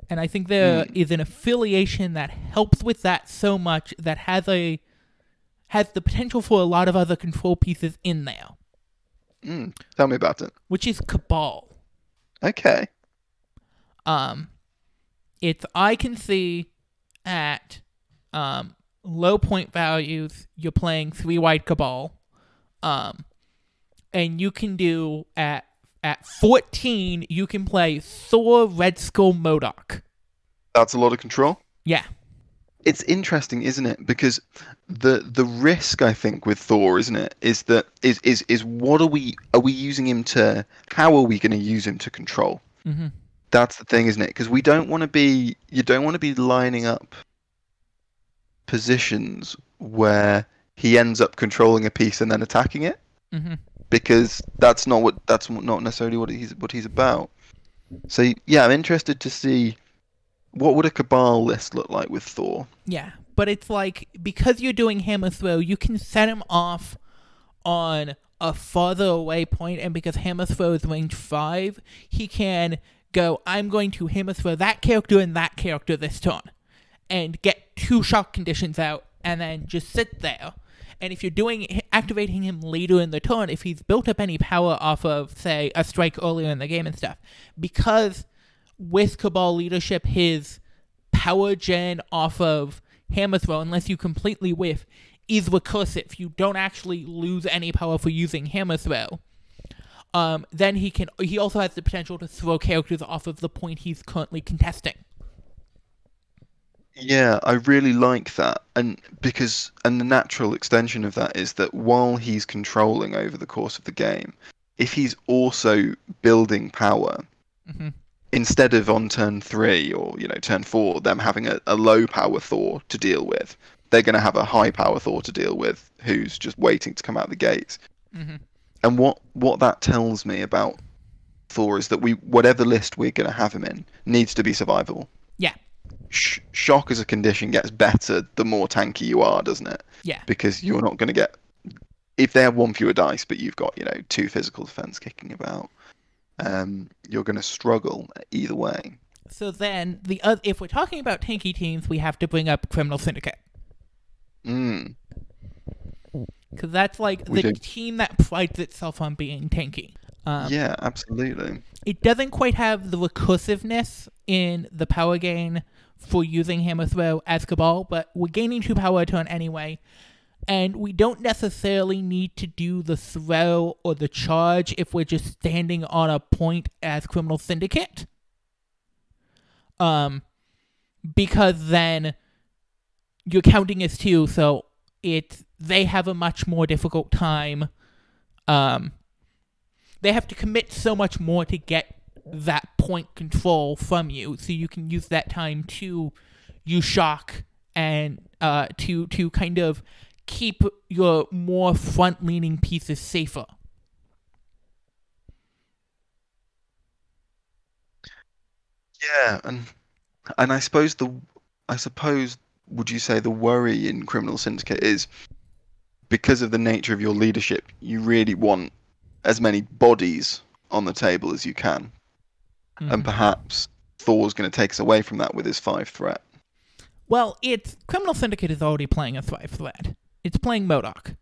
A: And I think there is
B: Hmm.
A: an affiliation that helps with that so much that has a has the potential for a lot of other control pieces in there,
B: Mm. Tell me about it.
A: which is Cabal.
B: Okay.
A: Um it's I can see at um low point values you're playing three white cabal. Um and you can do at at 14 you can play Thor Red Skull MODOK.
B: That's a lot of control.
A: Yeah.
B: It's interesting, isn't it? Because the the risk I think with Thor, isn't it, is that is is is what are we are we using him to? How are we going to use him to control?
A: Mhm.
B: That's the thing, isn't it? Because we don't want to be you don't want to be lining up positions where he ends up controlling a piece and then attacking it
A: Mhm.
B: because that's not what that's not necessarily what he's what he's about. So yeah, I'm interested to see what would a cabal list look like with Thor.
A: Yeah, but it's like because you're doing hammer throw, you can set him off on a farther away point, and because hammer throw is range five, he can go. I'm going to hammer throw that character and that character this turn, and get two shock conditions out, and then just sit there. And if you're doing activating him later in the turn, if he's built up any power off of say a strike earlier in the game and stuff, because with Cabal leadership, his power gen off of Hammer Throw, unless you completely whiff, is recursive. You don't actually lose any power for using Hammer Throw. Um, then he can. He also has the potential to throw characters off of the point he's currently contesting.
B: Yeah, I really like that. And because and the natural extension of that is that while he's controlling over the course of the game, if he's also building power,
A: hmm
B: instead of on turn three or you know turn four, them having a, a low power Thor to deal with, they're going to have a high power Thor to deal with, who's just waiting to come out the gates.
A: hmm
B: And what what that tells me about Thor is that we whatever list we're going to have him in needs to be survivable.
A: Yeah.
B: Sh- shock as a condition gets better the more tanky you are, doesn't it?
A: Yeah.
B: Because you're not going to get if they have one fewer dice, but you've got you know two physical defense kicking about. Um, you're going to struggle either way.
A: So then the oth- if we're talking about tanky teams, we have to bring up Criminal Syndicate
B: Mm.
A: Because that's like
B: We
A: the
B: do.
A: team that prides itself on being tanky. Um,
B: yeah, absolutely.
A: It doesn't quite have the recursiveness in the power gain for using Hammer Throw as Cabal, but we're gaining two power a turn anyway. And we don't necessarily need to do the throw or the charge if we're just standing on a point as Criminal Syndicate. Um, because then you're counting as two, so it's they have a much more difficult time. Um, they have to commit so much more to get that point control from you, so you can use that time to use shock and uh, to to kind of keep your more front leaning pieces safer.
B: Yeah, and and I suppose the I suppose would you say the worry in Criminal Syndicate is because of the nature of your leadership, you really want as many bodies on the table as you can,
A: Mhm.
B: and perhaps Thor's going to take us away from that with his five threat.
A: Well, it's Criminal Syndicate is already playing a five threat. It's playing MODOK.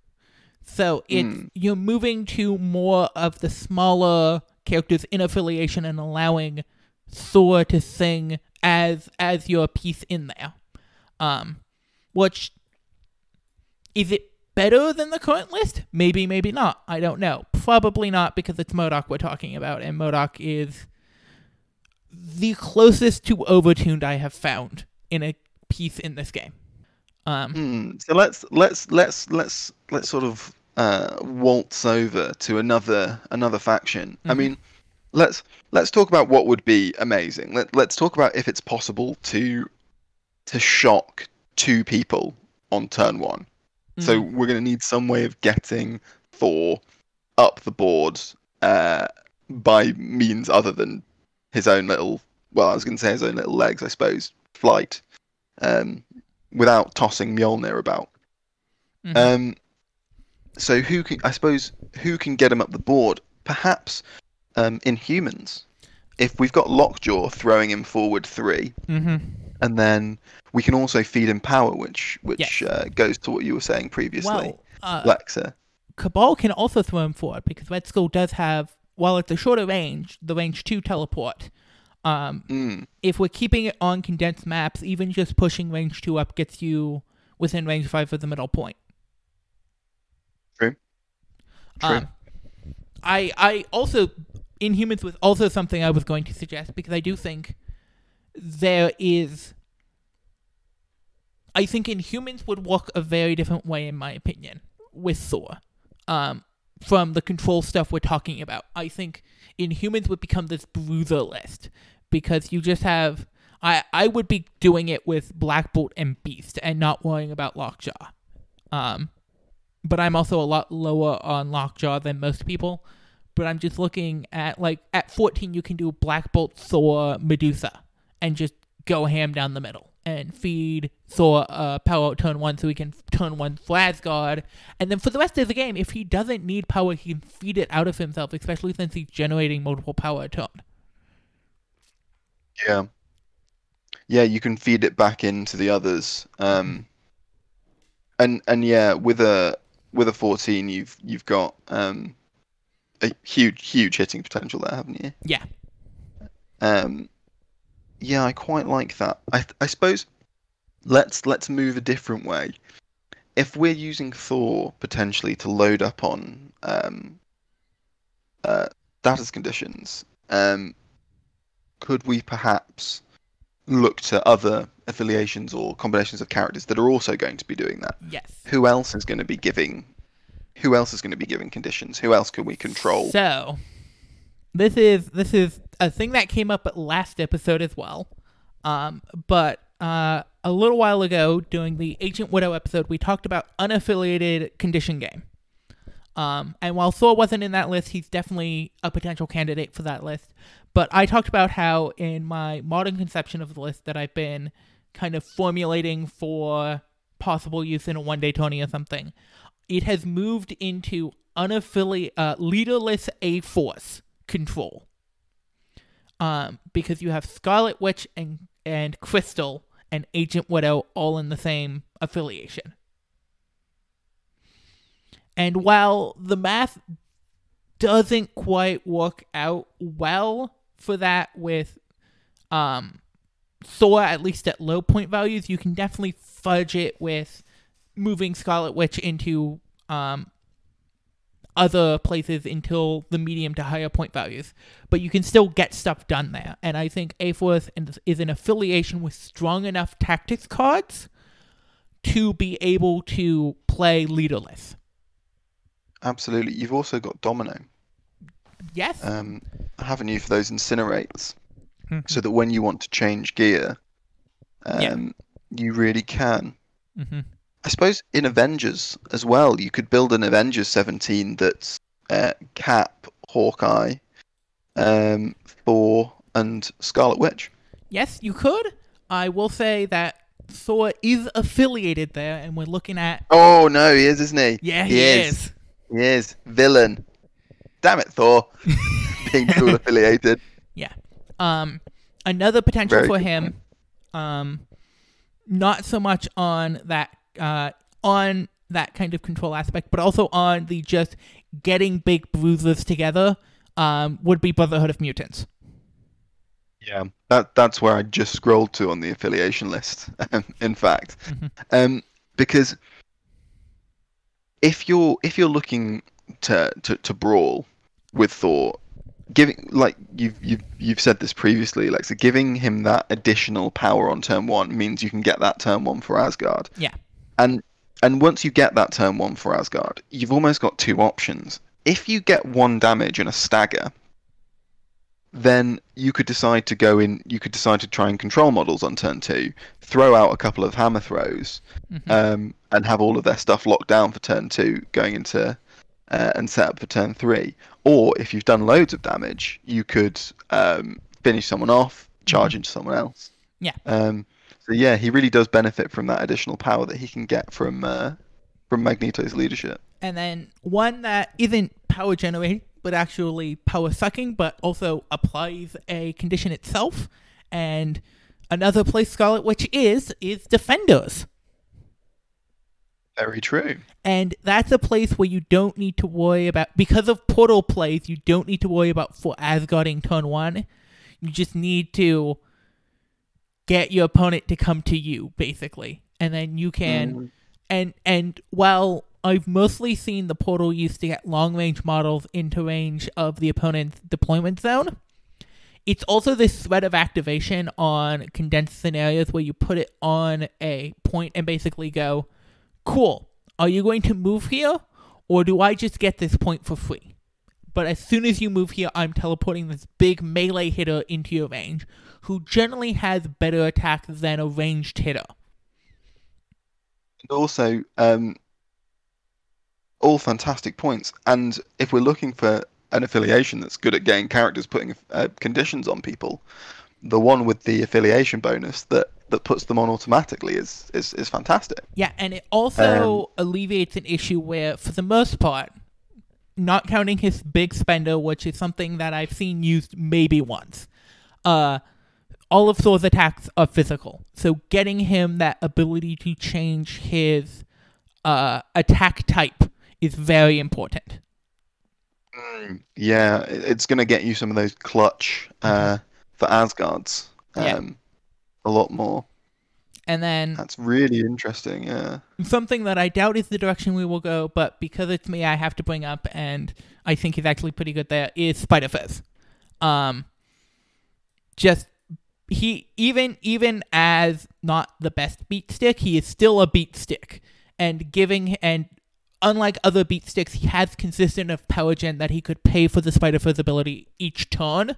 A: So it's
B: Hmm.
A: you're moving to more of the smaller characters in affiliation and allowing Thor to sing as as your piece in there. Um which is it better than the current list? Maybe, maybe not. I don't know. Probably not because it's MODOK we're talking about, and MODOK is the closest to overtuned I have found in a piece in this game. Um,
B: Hmm. So let's let's let's let's let's sort of uh, waltz over to another another faction. I
A: Mhm.
B: mean, let's let's talk about what would be amazing. Let let's talk about if it's possible to to shock two people on turn one. So
A: mhm.
B: we're going to need some way of getting Thor up the board uh, by means other than his own little. Well, I was going to say his own little legs, I suppose. Flight, um, without tossing Mjolnir about.
A: Mhm.
B: Um, so who can? I suppose who can get him up the board? Perhaps um, Inhumans. If we've got Lockjaw throwing him forward three,
A: Mhm.
B: And then we can also feed him power, which which
A: Yes.
B: uh, goes to what you were saying previously.
A: Well, uh,
B: Lexa.
A: Cabal can also throw him forward because Red Skull does have, while it's a shorter range, the range to teleport. Um,
B: Mm,
A: if we're keeping it on condensed maps, even just pushing range two up gets you within range five of the middle point.
B: True. True.
A: Um, I I also Inhumans was also something I was going to suggest because I do think there is. I think Inhumans would work a very different way, in my opinion, with Thor. Um, from the control stuff we're talking about, I think Inhumans would become this bruiser list because you just have. I I would be doing it with Black Bolt and Beast and not worrying about Lockjaw. Um, but I'm also a lot lower on Lockjaw than most people. But I'm just looking at like at 14, you can do Black Bolt, Thor, Medusa, and just go ham down the middle and feed Thor uh, power turn one so he can turn one for Asgard. And then for the rest of the game, if he doesn't need power, he can feed it out of himself, especially since he's generating multiple power a turn.
B: yeah. Yeah, you can feed it back into the others. Um, and and yeah, with a with a 14, you've you've got um, a huge huge hitting potential there, haven't you?
A: Yeah.
B: Um, yeah, I quite like that. I I suppose let's let's move a different way. If we're using Thor potentially to load up on um, uh, status conditions, um, could we perhaps look to other affiliations or combinations of characters that are also going to be doing that.
A: Yes.
B: Who else is going to be giving? Who else is going to be giving conditions? Who else can we control?
A: So, this is this is a thing that came up at last episode as well. Um, but uh, a little while ago, during the Agent Widow episode, we talked about unaffiliated condition game. Um, and while Thor wasn't in that list, he's definitely a potential candidate for that list. But I talked about how, in my modern conception of the list that I've been kind of formulating for possible use in a one day tourney or something, it has moved into unaffiliated, uh, leaderless A Force control. Um, because you have Scarlet Witch and, and Crystal and Agent Widow all in the same affiliation. And while the math doesn't quite work out well for that with um Thor, at least at low point values, you can definitely fudge it with moving Scarlet Witch into um other places until the medium to higher point values. But you can still get stuff done there. And I think A Force is an affiliation with strong enough tactics cards to be able to play leaderless.
B: Absolutely. You've also got Domino,
A: Yes.
B: um, haven't you, for those incinerates,
A: Mhm.
B: so that when you want to change gear, um,
A: Yeah.
B: you really can.
A: Mhm.
B: I suppose in Avengers as well, you could build an Avengers 17 that's uh, Cap, Hawkeye, um, Thor, and Scarlet Witch.
A: Yes, you could. I will say that Thor is affiliated there, and we're looking at.
B: Oh no, he is, isn't he?
A: Yeah, he, is.
B: He is villain. Damn it, Thor. Being dual affiliated.
A: Yeah. Um, another potential
B: Very
A: for him, um, not so much on that uh on that kind of control aspect, but also on the just getting big bruises together. Um, would be Brotherhood of Mutants.
B: Yeah, that that's where I just scrolled to on the affiliation list. in fact,
A: Mhm.
B: um, because if you're if you're looking to, to, to brawl with Thor, giving like you've you've you've said this previously, like so giving him that additional power on turn one means you can get that turn one for Asgard.
A: Yeah.
B: And and once you get that turn one for Asgard, you've almost got two options. If you get one damage and a stagger, then you could decide to go in. You could decide to try and control models on turn two, throw out a couple of hammer throws,
A: Mhm.
B: um, and have all of their stuff locked down for turn two, going into uh, and set up for turn three. Or if you've done loads of damage, you could um, finish someone off, charge into someone else.
A: Yeah.
B: Um, so yeah, he really does benefit from that additional power that he can get from uh, from Magneto's leadership.
A: and then one that isn't power generating but actually power sucking but also applies a condition itself and another place scarlet witch is is defenders
B: Very true.
A: and that's a place where you don't need to worry about because of portal plays you don't need to worry about for asgard in turn one you just need to get your opponent to come to you basically and then you can
B: Mm.
A: and and while I've mostly seen the portal used to get long range models into range of the opponent's deployment zone, it's also this threat of activation on condensed scenarios where you put it on a point and basically go, Cool, are you going to move here? Or do I just get this point for free? But as soon as you move here, I'm teleporting this big melee hitter into your range, who generally has better attack than a ranged hitter.
B: And also, um, all fantastic points. And if we're looking for an affiliation that's good at getting characters putting uh, conditions on people, the one with the affiliation bonus that, that puts them on automatically is, is, is fantastic.
A: Yeah, and it also alleviates an issue where, for the most part, not counting his big spender, which is something that I've seen used maybe once, uh, all of Thor's attacks are physical. So getting him that ability to change his uh, attack type is very important.
B: Yeah, it's going to get you some of those clutch uh, for Asgards. Um,
A: Yeah.
B: A lot more.
A: And then
B: That's really interesting. Yeah.
A: something that I doubt is the direction we will go, but because it's me, I have to bring up, and I think he's actually pretty good there, is Spider Foes. Um, just he even even as not the best beat stick, he is still a beat stick. And giving and unlike other beat sticks, he has consistent enough power gen that he could pay for the Spider Foes ability each turn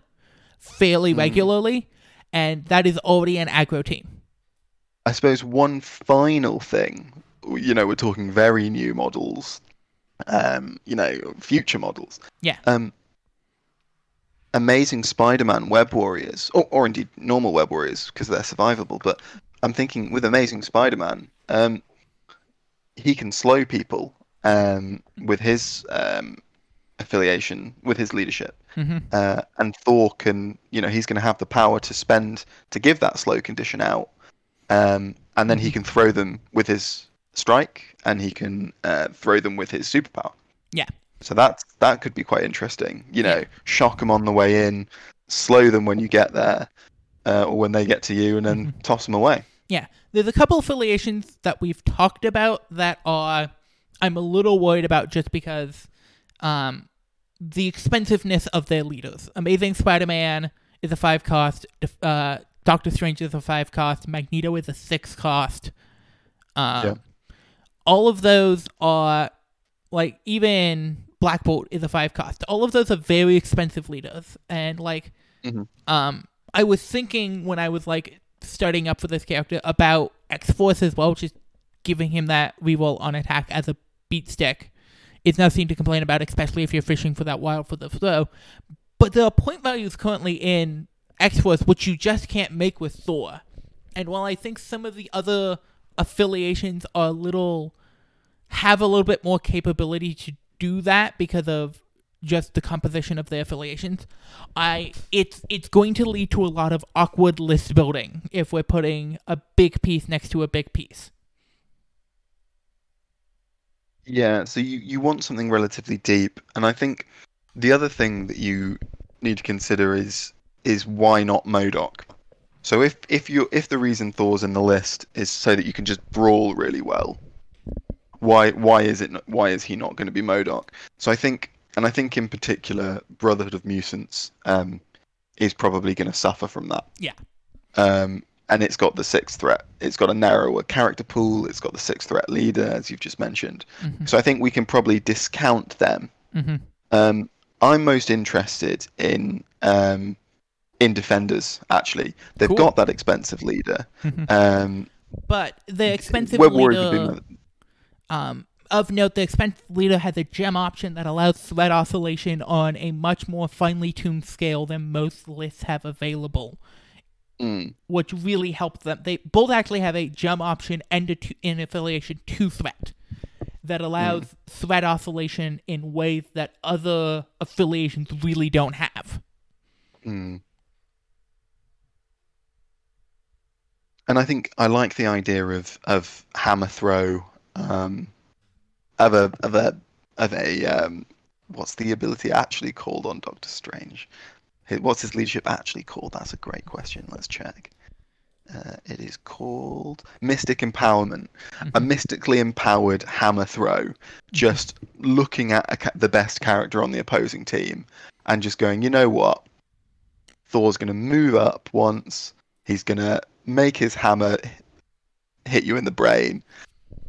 A: fairly regularly, and that is already an aggro team.
B: I suppose one final thing, you know, we're talking very new models, um, you know, future models.
A: Yeah.
B: Um, Amazing Spider-Man Web Warriors, or, or indeed normal Web Warriors because they're survivable. But I'm thinking with Amazing Spider-Man, um, he can slow people um, with his um, affiliation, with his leadership,
A: hmm
B: uh, and Thor can, you know, he's going to have the power to spend to give that slow condition out, um, and then he can throw them with his strike, and he can uh, throw them with his superpower.
A: Yeah.
B: So that that could be quite interesting. You know, shock them on the way in, slow them when you get there, uh, or when they get to you, and then toss them away.
A: Yeah, there's a couple affiliations that we've talked about that are I'm a little worried about just because um, the expensiveness of their leaders. Amazing Spider-Man is a five cost. Uh, Doctor Strange is a five cost. Magneto is a six cost. Uh,
B: Yeah.
A: All of those are like even Black Bolt is a five cost. All of those are very expensive leaders, and like
B: Mhm.
A: um, I was thinking when I was like starting up for this character about X Force as well, just giving him that reroll on attack as a beat stick. It's nothing to complain about, especially if you're fishing for that wild for the throw. But there are point values currently in X Force which you just can't make with Thor. And while I think some of the other affiliations are a little have a little bit more capability to do that because of just the composition of the affiliations. I it's it's going to lead to a lot of awkward list building if we're putting a big piece next to a big piece.
B: Yeah, so you, you want something relatively deep, and I think the other thing that you need to consider is is why not MODOK. So if if you if the reason Thor's in the list is so that you can just brawl really well, why why is it not, why is he not going to be MODOK? So I think and I think in particular Brotherhood of Mutants um, is probably going to suffer from that.
A: Yeah.
B: Um, and it's got the sixth threat. It's got a narrower character pool. It's got the sixth threat leader, as you've just mentioned.
A: Mhm.
B: So I think we can probably discount them.
A: Mhm.
B: Um, I'm most interested in um, in defenders. Actually, they've
A: Cool.
B: got that expensive leader.
A: Mhm.
B: Um,
A: But the expensive
B: Web Warriors have
A: leader, um, of note, the expensive leader has a gem option that allows threat oscillation on a much more finely tuned scale than most lists have available.
B: mm,
A: which really helped them. They both actually have a gem option and a to, in affiliation to threat that allows threat oscillation in ways that other affiliations really don't have.
B: mm. And I think I like the idea of of hammer throw, um, of a of a of a um, what's the ability actually called on Doctor Strange? What's his leadership actually called? That's a great question. Let's check. Uh, it is called Mystic Empowerment. A mystically empowered hammer throw, just looking at ca- the best character on the opposing team and just going, you know what? Thor's going to move up once. He's going to make his hammer hit you in the brain,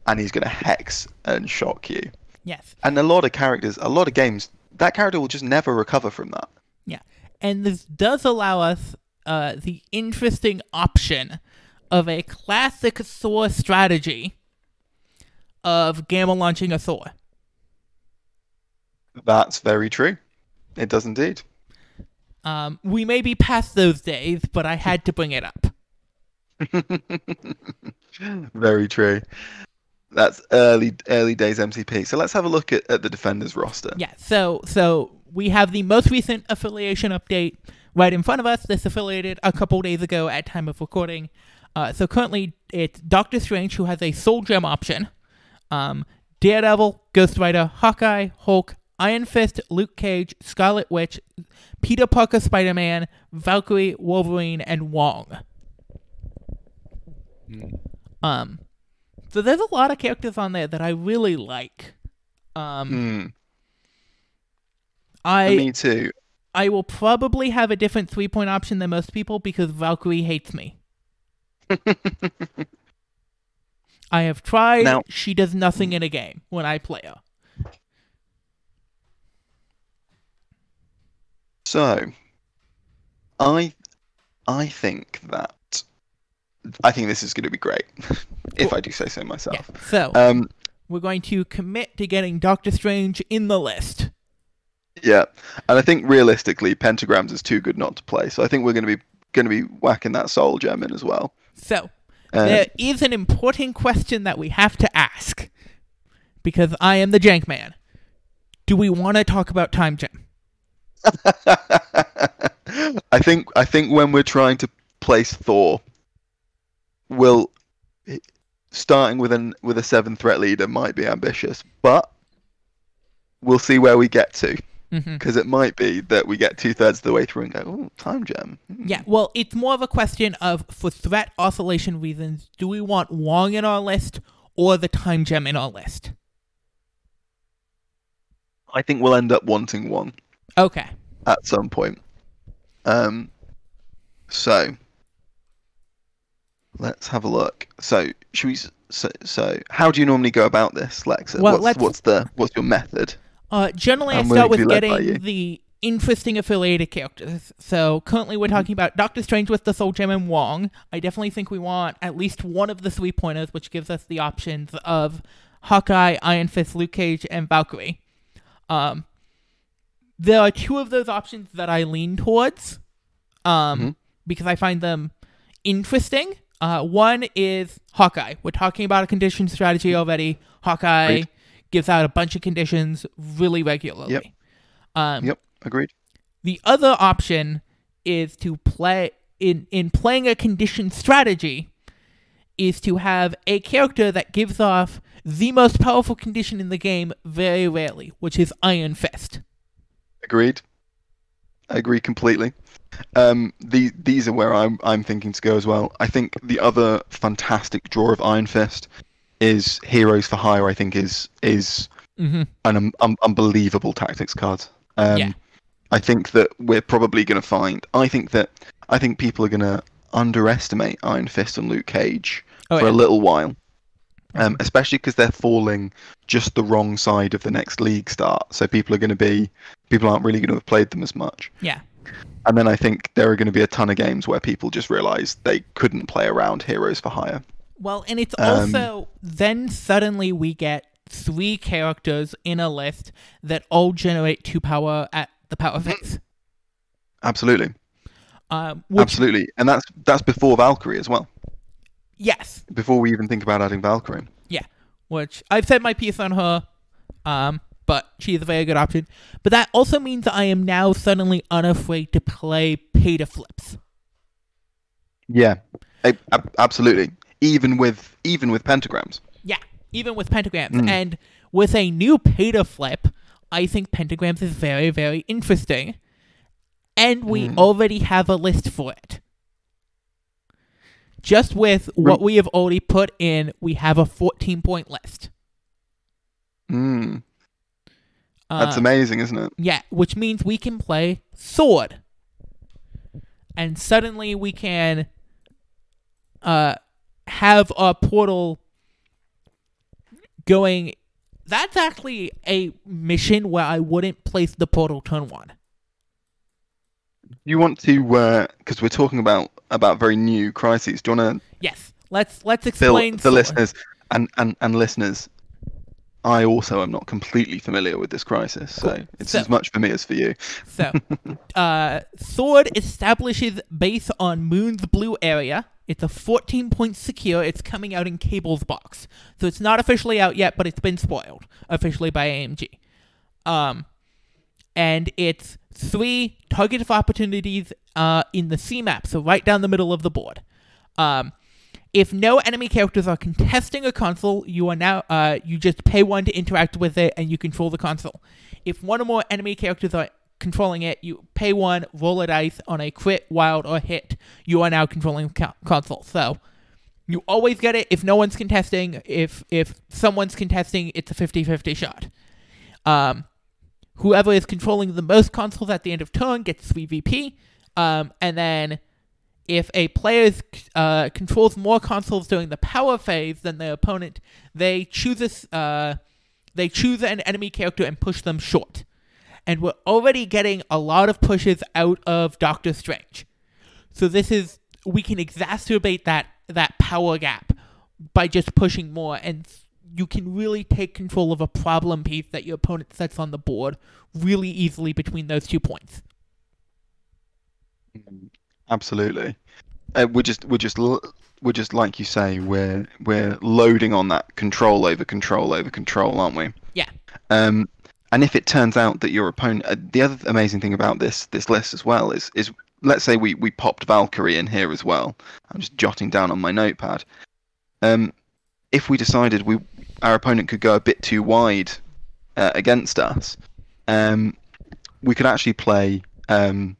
B: and he's going to hex and shock you.
A: Yes.
B: And a lot of characters, a lot of games, that character will just never recover from that.
A: Yeah. And this does allow us uh, the interesting option of a classic Thor strategy of gamma launching a Thor.
B: That's very true. It does indeed.
A: Um, we may be past those days, but I had to bring it up.
B: very true. That's early early days MCP. So let's have a look at, at the defenders roster.
A: Yeah, so so we have the most recent affiliation update right in front of us. This affiliated a couple days ago at time of recording. Uh, so currently it's Doctor Strange who has a Soul Gem option. Um, Daredevil, Ghost Rider, Hawkeye, Hulk, Iron Fist, Luke Cage, Scarlet Witch, Peter Parker, Spider Man, Valkyrie, Wolverine, and Wong. Um, so there's a lot of characters on there that I really like. Um,
B: Hmm.
A: I
B: Me too.
A: I will probably have a different three point option than most people because Valkyrie hates me. I have tried. She does nothing in a game when I play her.
B: So, I, I think that, I think this is going to be great, if I do say so
A: Yeah.
B: myself.
A: So
B: Um,
A: we're going to commit to getting Doctor Strange in the list.
B: yeah, and I think realistically, pentagrams is too good not to play. So I think we're going to be going to be whacking that soul gem in as well.
A: So
B: Uh,
A: there is an important question that we have to ask because I am the Jank Man. Do we want to talk about Time Gem?
B: I think I think when we're trying to place Thor, we'll starting with an with a seven threat leader might be ambitious, but we'll see where we get to because it might be that we get two thirds of the way through and go, oh, time gem. Hmm.
A: Yeah, well, it's more of a question of for threat oscillation reasons, do we want Wong in our list or the Time Gem in our list?
B: I think we'll end up wanting one
A: Okay.
B: at some point. Um, so let's have a look. So should we? So, so how do you normally go about this, Lexa?
A: Well,
B: what's, what's the what's your method?
A: Uh, generally,
B: I'm
A: I start with
B: to be led by you.
A: getting the interesting affiliated characters. So currently,
B: Mm-hmm.
A: we're talking about Doctor Strange with the Soul Gem and Wong. I definitely think we want at least one of the three pointers, which gives us the options of Hawkeye, Iron Fist, Luke Cage, and Valkyrie. Um, there are two of those options that I lean towards, um,
B: Mhm.
A: because I find them interesting. Uh, one is Hawkeye. We're talking about a condition strategy already. Hawkeye
B: Agreed.
A: gives out a bunch of conditions really regularly.
B: Yep.
A: Um,
B: Yep, agreed.
A: The other option is to play in in playing a condition strategy is to have a character that gives off the most powerful condition in the game very rarely, which is Iron Fist.
B: Agreed. I agree completely. Um, the, these are where I'm I'm thinking to go as well. I think the other fantastic draw of Iron Fist is Heroes for Hire. I think is is
A: Mm-hmm.
B: an um, um, unbelievable tactics card. Um,
A: Yeah.
B: I think that we're probably going to find. I think that I think people are going to underestimate Iron Fist and Luke Cage
A: Oh,
B: for
A: yeah.
B: a little while, um, especially because they're falling just the wrong side of the next league start. So people are going to be people aren't really going to have played them as much.
A: Yeah.
B: And then I think there are going to be a ton of games where people just realize they couldn't play around Heroes for Hire.
A: Well, and it's
B: Um,
A: also then suddenly we get three characters in a list that all generate two power at the power phase.
B: Absolutely,
A: Um, which
B: absolutely, and that's that's before Valkyrie as well.
A: yes,
B: Before we even think about adding Valkyrie.
A: Yeah, which I've said my piece on her, um, but she is a very good option. But that also means I am now suddenly unafraid to play pay to flips.
B: Yeah, a- ab- absolutely. Even with even with pentagrams.
A: Yeah, even with pentagrams.
B: Mm.
A: And with a new pay to flip, I think pentagrams is very, very interesting. And we
B: Mm.
A: already have a list for it. Just with what we have already put in, we have a 14 point list.
B: Mm, that's
A: Uh,
B: amazing, isn't it?
A: Yeah, which means we can play sword. And suddenly we can uh have a portal going that's actually a mission where I wouldn't place the portal turn one.
B: You want to because we're talking about about very new crises. Do you want to
A: Yes. Let's let's explain
B: the
A: sword.
B: listeners and, and and listeners? I also am not completely familiar with this crisis, so
A: Cool.
B: it's
A: So-
B: as much for me as for you.
A: So, uh, Sword establishes base on Moon's blue area. It's a 14 point secure. It's coming out in Cable's box. So it's not officially out yet, but it's been spoiled officially by AMG. Um, and it's three target of opportunities uh, in the C map, so right down the middle of the board. Um, if no enemy characters are contesting a console, you are now uh, you just pay one to interact with it, and you control the console. If one or more enemy characters are controlling it, you pay one, roll a dice on a crit, wild, or hit. You are now controlling the co- console. So you always get it if no one's contesting. If if someone's contesting, it's a 50-50 shot. Um, whoever is controlling the most consoles at the end of turn gets 3 VP. Um, and then if a player uh, controls more consoles during the power phase than their opponent, they choose a, uh, they choose an enemy character and push them short. And we're already getting a lot of pushes out of Doctor Strange. So this is we can exacerbate that that power gap by just pushing more and you can really take control of a problem piece that your opponent sets on the board really easily between those two points.
B: Absolutely. Uh, we're just we're just we're just like you say we're we're loading on that control over control over control, aren't we?
A: Yeah.
B: Um, and if it turns out that your opponent, uh, the other amazing thing about this this list as well is is let's say we we popped Valkyrie in here as well. I'm just jotting down on my notepad. Um, if we decided we our opponent could go a bit too wide uh, against us, um, we could actually play. Um,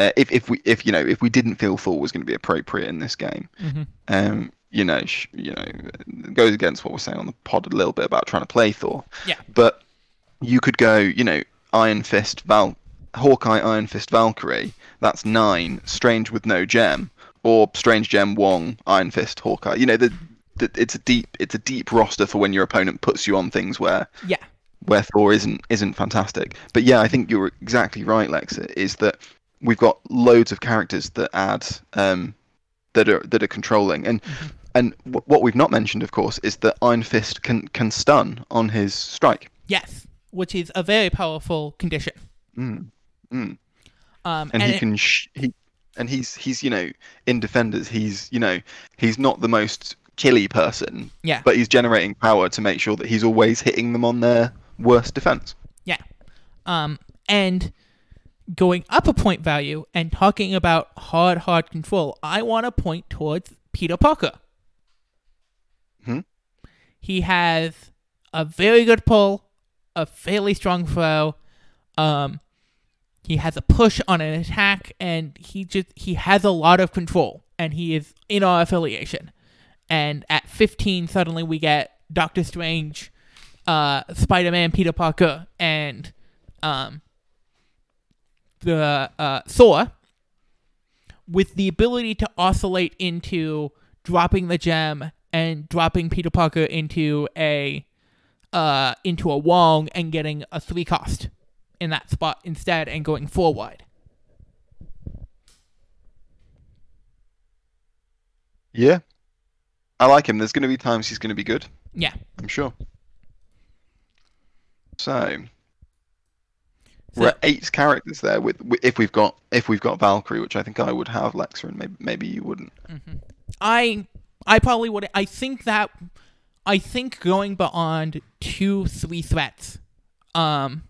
B: uh, if if we if you know if we didn't feel Thor was going to be appropriate in this game,
A: mm-hmm.
B: um, you know, sh- you know, goes against what we're saying on the pod a little bit about trying to play Thor.
A: Yeah.
B: But you could go, you know, Iron Fist Val, Hawkeye, Iron Fist Valkyrie. That's nine. Strange with no gem, or Strange Gem Wong, Iron Fist Hawkeye. You know, the, the it's a deep it's a deep roster for when your opponent puts you on things where
A: yeah
B: where Thor isn't isn't fantastic. But yeah, I think you're exactly right, Lexa. Is that we've got loads of characters that add um, that are that are controlling and. Mm-hmm. And w- what we've not mentioned, of course, is that Iron Fist can can stun on his strike.
A: Yes, which is a very powerful condition.
B: Mm. Mm.
A: Um,
B: and,
A: and
B: he
A: it-
B: can sh- he and he's he's you know in defenders he's you know he's not the most killy person
A: Yeah.
B: but he's generating power to make sure that he's always hitting them on their worst defense
A: Yeah. Um, and going up a point value and talking about hard, hard control, I want to point towards Peter Parker.
B: Hmm?
A: He has a very good pull, a fairly strong throw. Um, he has a push on an attack, and he just he has a lot of control, and he is in our affiliation. And at 15, suddenly we get Doctor Strange, uh, Spider Man, Peter Parker, and um, the uh, Thor, with the ability to oscillate into dropping the gem and dropping Peter Parker into a uh, into a Wong and getting a three cost in that spot instead and going four wide.
B: yeah i like him there's going to be times he's going to be good
A: Yeah.
B: i'm sure so
A: So-
B: we're eight characters there with, with if we've got if we've got valkyrie which i think i would have lexa and maybe, maybe you wouldn't.
A: I I probably would I think that I think going beyond two three threats um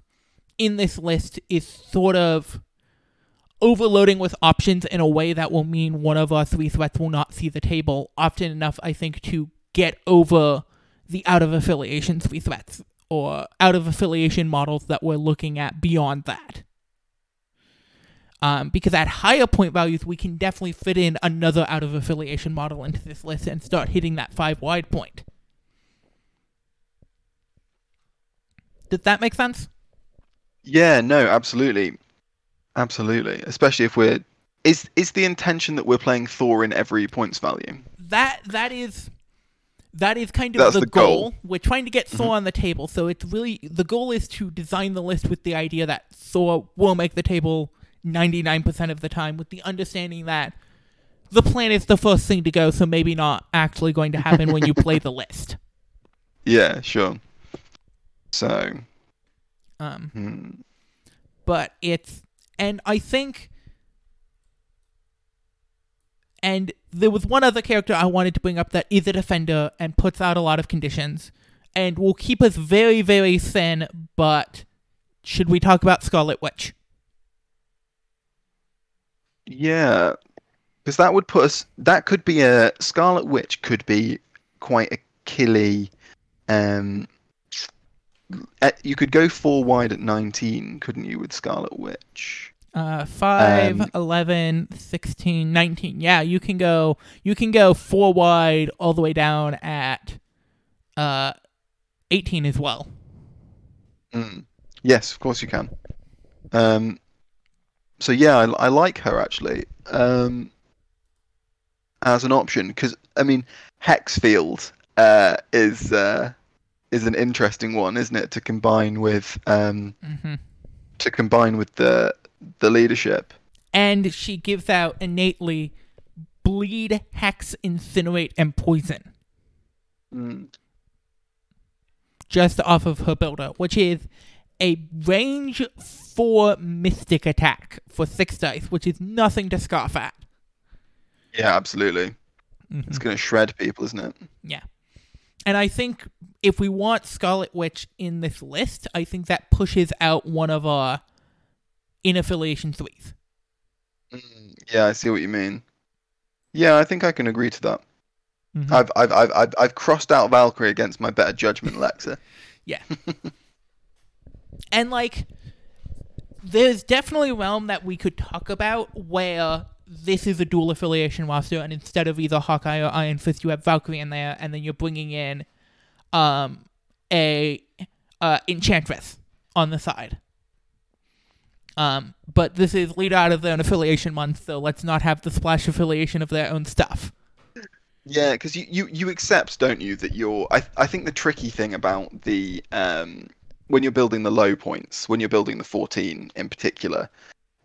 A: in this list is sort of overloading with options in a way that will mean one of our three threats will not see the table often enough I think to get over the out of affiliation three threats or out of affiliation models that we're looking at beyond that. Um, because at higher point values, we can definitely fit in another out of affiliation model into this list and start hitting that five wide point. Does that make sense?
B: Yeah, no, absolutely, absolutely. Especially if we're is is the intention that we're playing Thor in every points value?
A: That that is that is kind of
B: That's
A: the,
B: the
A: goal.
B: goal.
A: We're trying to get Thor on the table, so it's really the goal is to design the list with the idea that Thor will make the table ninety nine percent of the time, with the understanding that the plan is the first thing to go, so maybe not actually going to happen when you play the list.
B: Yeah, sure. So,
A: Um,
B: hmm,
A: but it's and I think and there was one other character I wanted to bring up that is a defender and puts out a lot of conditions and will keep us very very thin but should we talk about Scarlet Witch?
B: yeah, because that would put us. That could be a Scarlet Witch. Could be quite a killy. Um, uh, you could go four wide at nineteen, couldn't you, with Scarlet Witch?
A: Uh 5
B: Um,
A: 11 16 19. Yeah, you can go you can go 4 wide all the way down at uh 18 as well.
B: Mm. Yes, of course you can. Um, so yeah, I, I like her actually um, as an option because I mean Hexfield uh, is uh, is an interesting one, isn't it? To combine with um,
A: hmm
B: to combine with the the leadership.
A: And she gives out innately bleed, hex, incinerate, and poison
B: Mm.
A: just off of her builder, which is a range four mystic attack for six dice, which is nothing to scoff at.
B: Yeah, absolutely.
A: Mhm.
B: It's going to shred people, isn't it?
A: Yeah. And I think if we want Scarlet Witch in this list, I think that pushes out one of our in affiliation threes.
B: Mm, Yeah, I see what you mean. Yeah, I think I can agree to that.
A: Mhm.
B: I've, I've, I've, I've, I've crossed out Valkyrie against my better judgment, Lexa. Yeah.
A: and like, there's definitely a realm that we could talk about where this is a dual affiliation roster, and instead of either Hawkeye or Iron Fist, you have Valkyrie in there, and then you're bringing in um, a uh, Enchantress on the side. Um, but this is lead out of their own affiliation month, so let's not have the splash affiliation of their own stuff.
B: Yeah, because you, you, you accept, don't you, that you're. I, I think the tricky thing about the um, when you're building the low points, when you're building the 14 in particular,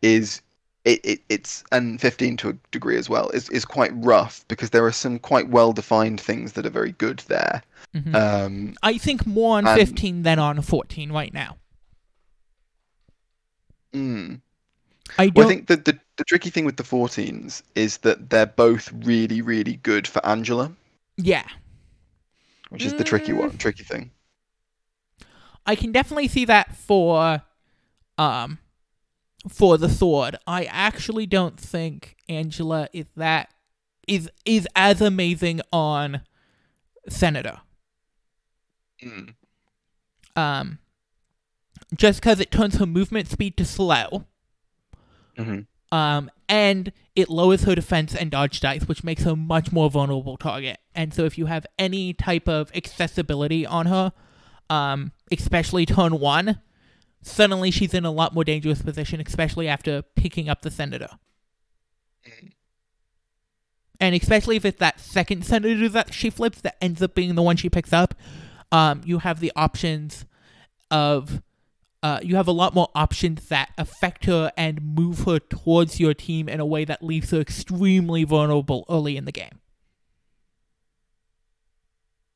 B: is it, it it's and 15 to a degree as well is is quite rough because there are some quite well defined things that are very good there.
A: Mhm.
B: Um,
A: I think more on
B: and-
A: 15 than on 14 right now.
B: Mm.
A: I.
B: Well, I think that the, the tricky thing with the 14s is that they're both really, really good for Angela,
A: yeah.
B: which is the tricky
A: Mm.
B: one, tricky thing.
A: I can definitely see that for um for the sword. I actually don't think Angela is that is is as amazing on Senator.
B: Mm.
A: Um just cuz it turns her movement speed to slow.
B: hmm
A: Um and it lowers her defense and dodge dice, which makes her much more vulnerable target. And so if you have any type of accessibility on her, um, especially turn one, suddenly she's in a lot more dangerous position, especially after picking up the senator. And especially if it's that second senator that she flips that ends up being the one she picks up, um, you have the options of uh, you have a lot more options that affect her and move her towards your team in a way that leaves her extremely vulnerable early in the game.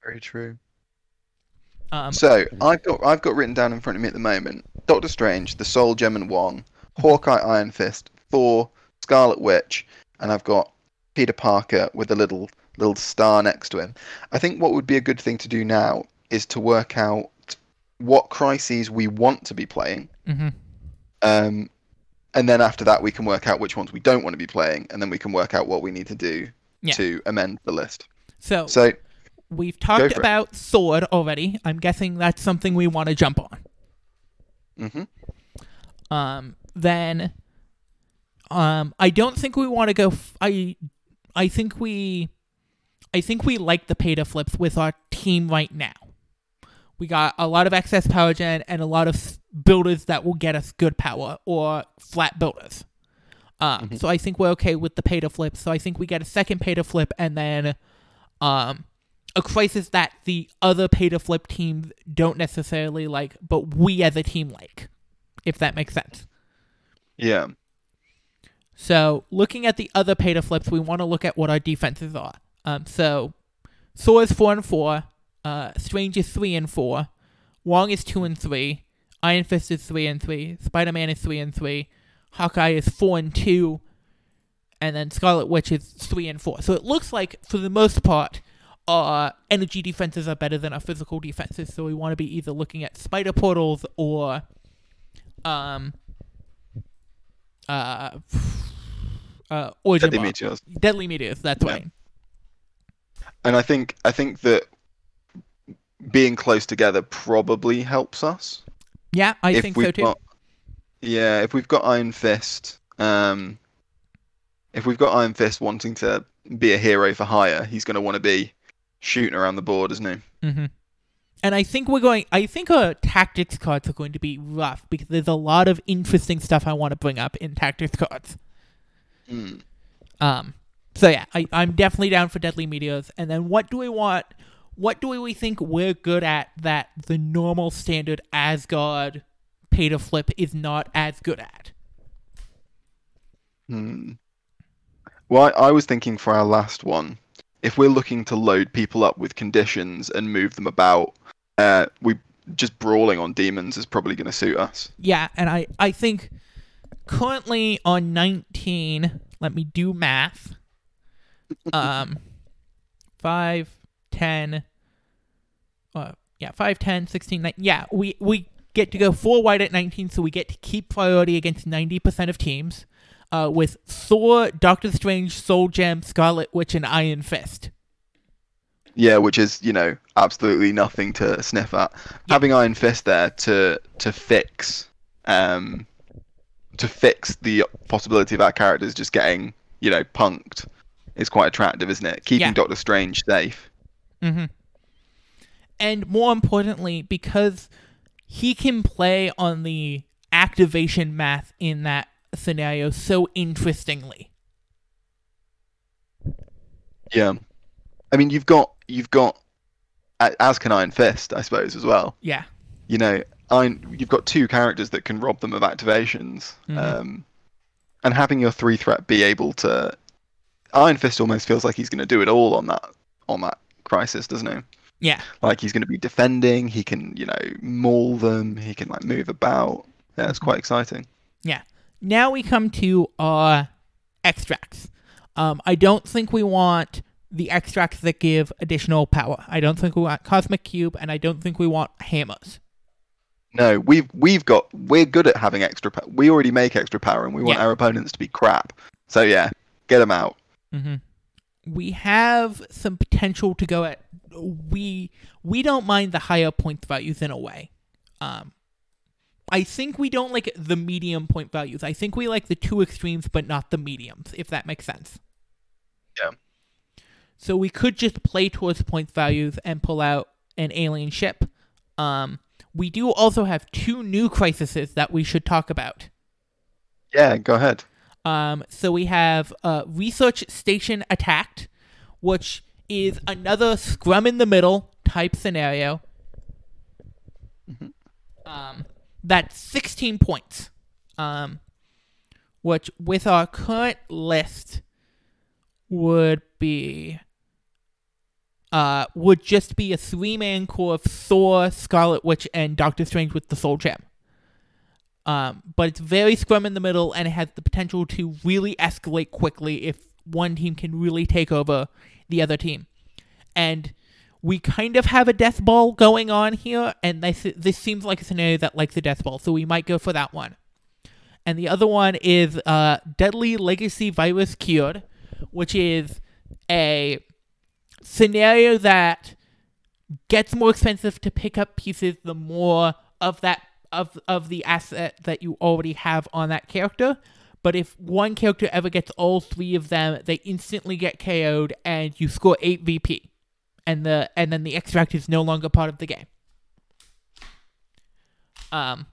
B: Very true.
A: Um,
B: So I've got I've got written down in front of me at the moment Doctor Strange, the Soul Gem and Wong, Hawkeye, Iron Fist, Thor, Scarlet Witch, and I've got Peter Parker with a little little star next to him. I think what would be a good thing to do now is to work out what crises we want to be playing,
A: mhm.
B: um, and then after that we can work out which ones we don't want to be playing, and then we can work out what we need to do
A: Yeah.
B: to amend the list.
A: So
B: So
A: we've talked
B: for it.
A: about sword already. I'm guessing that's something we want to jump on.
B: hmm
A: Um, then, um, I don't think we want to go. F- I, I think we, I think we like the pay to flips with our team right now. We got a lot of excess power gen and a lot of builders that will get us good power or flat builders. Um,
B: Mhm.
A: so I think we're okay with the pay to flip. So I think we get a second pay to flip and then, um, a crisis that the other pay to flip teams don't necessarily like, but we as a team like, if that makes sense.
B: yeah.
A: So, looking at the other pay to flips, we want to look at what our defenses are. Um, so, is four and four, uh, Strange is three and four, Wong is two and three, Iron Fist is three and three, Spider Man is three and three, Hawkeye is four and two, and then Scarlet Witch is three and four. So it looks like, for the most part, our energy defenses are better than our physical defenses. So we want to be either looking at spider portals or, um, uh, uh, origin
B: Deadly meteors.
A: Deadly meteors. That's
B: Yeah.
A: right.
B: and I think I think that being close together probably helps us.
A: Yeah, I
B: if
A: think so too.
B: Got, yeah, if we've got Iron Fist, um, if we've got Iron Fist wanting to be a hero for hire, he's going to want to be shooting around the board, isn't he?
A: Mm-hmm. And I think we're going. I think our tactics cards are going to be rough because there's a lot of interesting stuff I want to bring up in tactics cards.
B: Mm.
A: Um. So yeah, I, I'm definitely down for deadly meteors. And then what do we want? What do we think we're good at that the normal standard Asgard pay to flip is not as good at?
B: Hmm. Well, I, I was thinking for our last one, if we're looking to load people up with conditions and move them about, uh, we just brawling on demons is probably going to suit us.
A: Yeah, and I I think currently on 19, let me do math. Um 5 10 uh yeah, 5 10 16 nine- yeah, we we get to go four white at 19 so we get to keep priority against 90% of teams. Uh, with Thor, Doctor Strange, Soul Gem, Scarlet Witch, and Iron Fist.
B: Yeah, which is you know absolutely nothing to sniff at. Having Iron Fist there to to fix um to fix the possibility of our characters just getting you know punked is quite attractive, isn't it? Keeping
A: Yeah.
B: Doctor Strange safe.
A: Mm-hmm. And more importantly, because he can play on the activation math in that scenario so interestingly.
B: Yeah, I mean you've got you've got as can Iron Fist, I suppose as well.
A: Yeah.
B: You know, Iron, you've got two characters that can rob them of activations,
A: Mhm.
B: um, and having your three threat be able to Iron Fist almost feels like he's going to do it all on that on that crisis, doesn't he?
A: Yeah.
B: Like he's going to be defending. He can, you know, maul them. He can like move about. Yeah, it's quite exciting. Yeah.
A: Now we come to our extracts. Um, I don't think we want the extracts that give additional power. I don't think we want Cosmic Cube, and I don't think we want hammers.
B: No, we've we've got we're good at having extra. power. we already make extra power, and we want
A: Yeah.
B: our opponents to be crap. So yeah, get them out.
A: Mm-hmm. We have some potential to go at. We we don't mind the higher point values in a way. Um, I think we don't like the medium point values. I think we like the two extremes, but not the mediums. If that makes sense.
B: Yeah.
A: So we could just play towards point values and pull out an alien ship. Um, we do also have two new crises that we should talk about.
B: Yeah, go ahead.
A: Um, so we have uh, Research Station Attacked, which is another scrum in the middle type scenario.
B: Mhm.
A: Um, that's 16 points. Um, which with our current list would be uh would just be a three man core of Thor, Scarlet Witch, and Doctor Strange with the Soul Gem. Um, but it's very scrum in the middle, and it has the potential to really escalate quickly if one team can really take over the other team. And we kind of have a death ball going on here, and this this seems like a scenario that likes a death ball, so we might go for that one. And the other one is uh, Deadly Legacy Virus Cured, which is a scenario that gets more expensive to pick up pieces the more of that of of the asset that you already have on that character. But if one character ever gets all three of them, they instantly get KO'd and you score eight VP. And the and then the extract is no longer part of the game. Um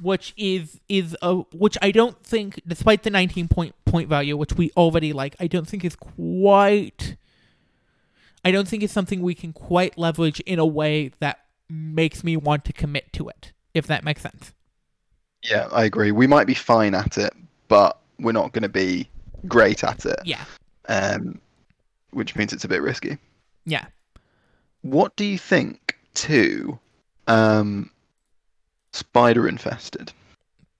A: which is is a which I don't think despite the 19 point point value which we already like I don't think is quite I don't think it's something we can quite leverage in a way that makes me want to commit to it if that makes sense.
B: Yeah, I agree. We might be fine at it, but we're not going to be great at it.
A: Yeah.
B: Um, which means it's a bit risky.
A: Yeah.
B: What do you think to um, spider infested?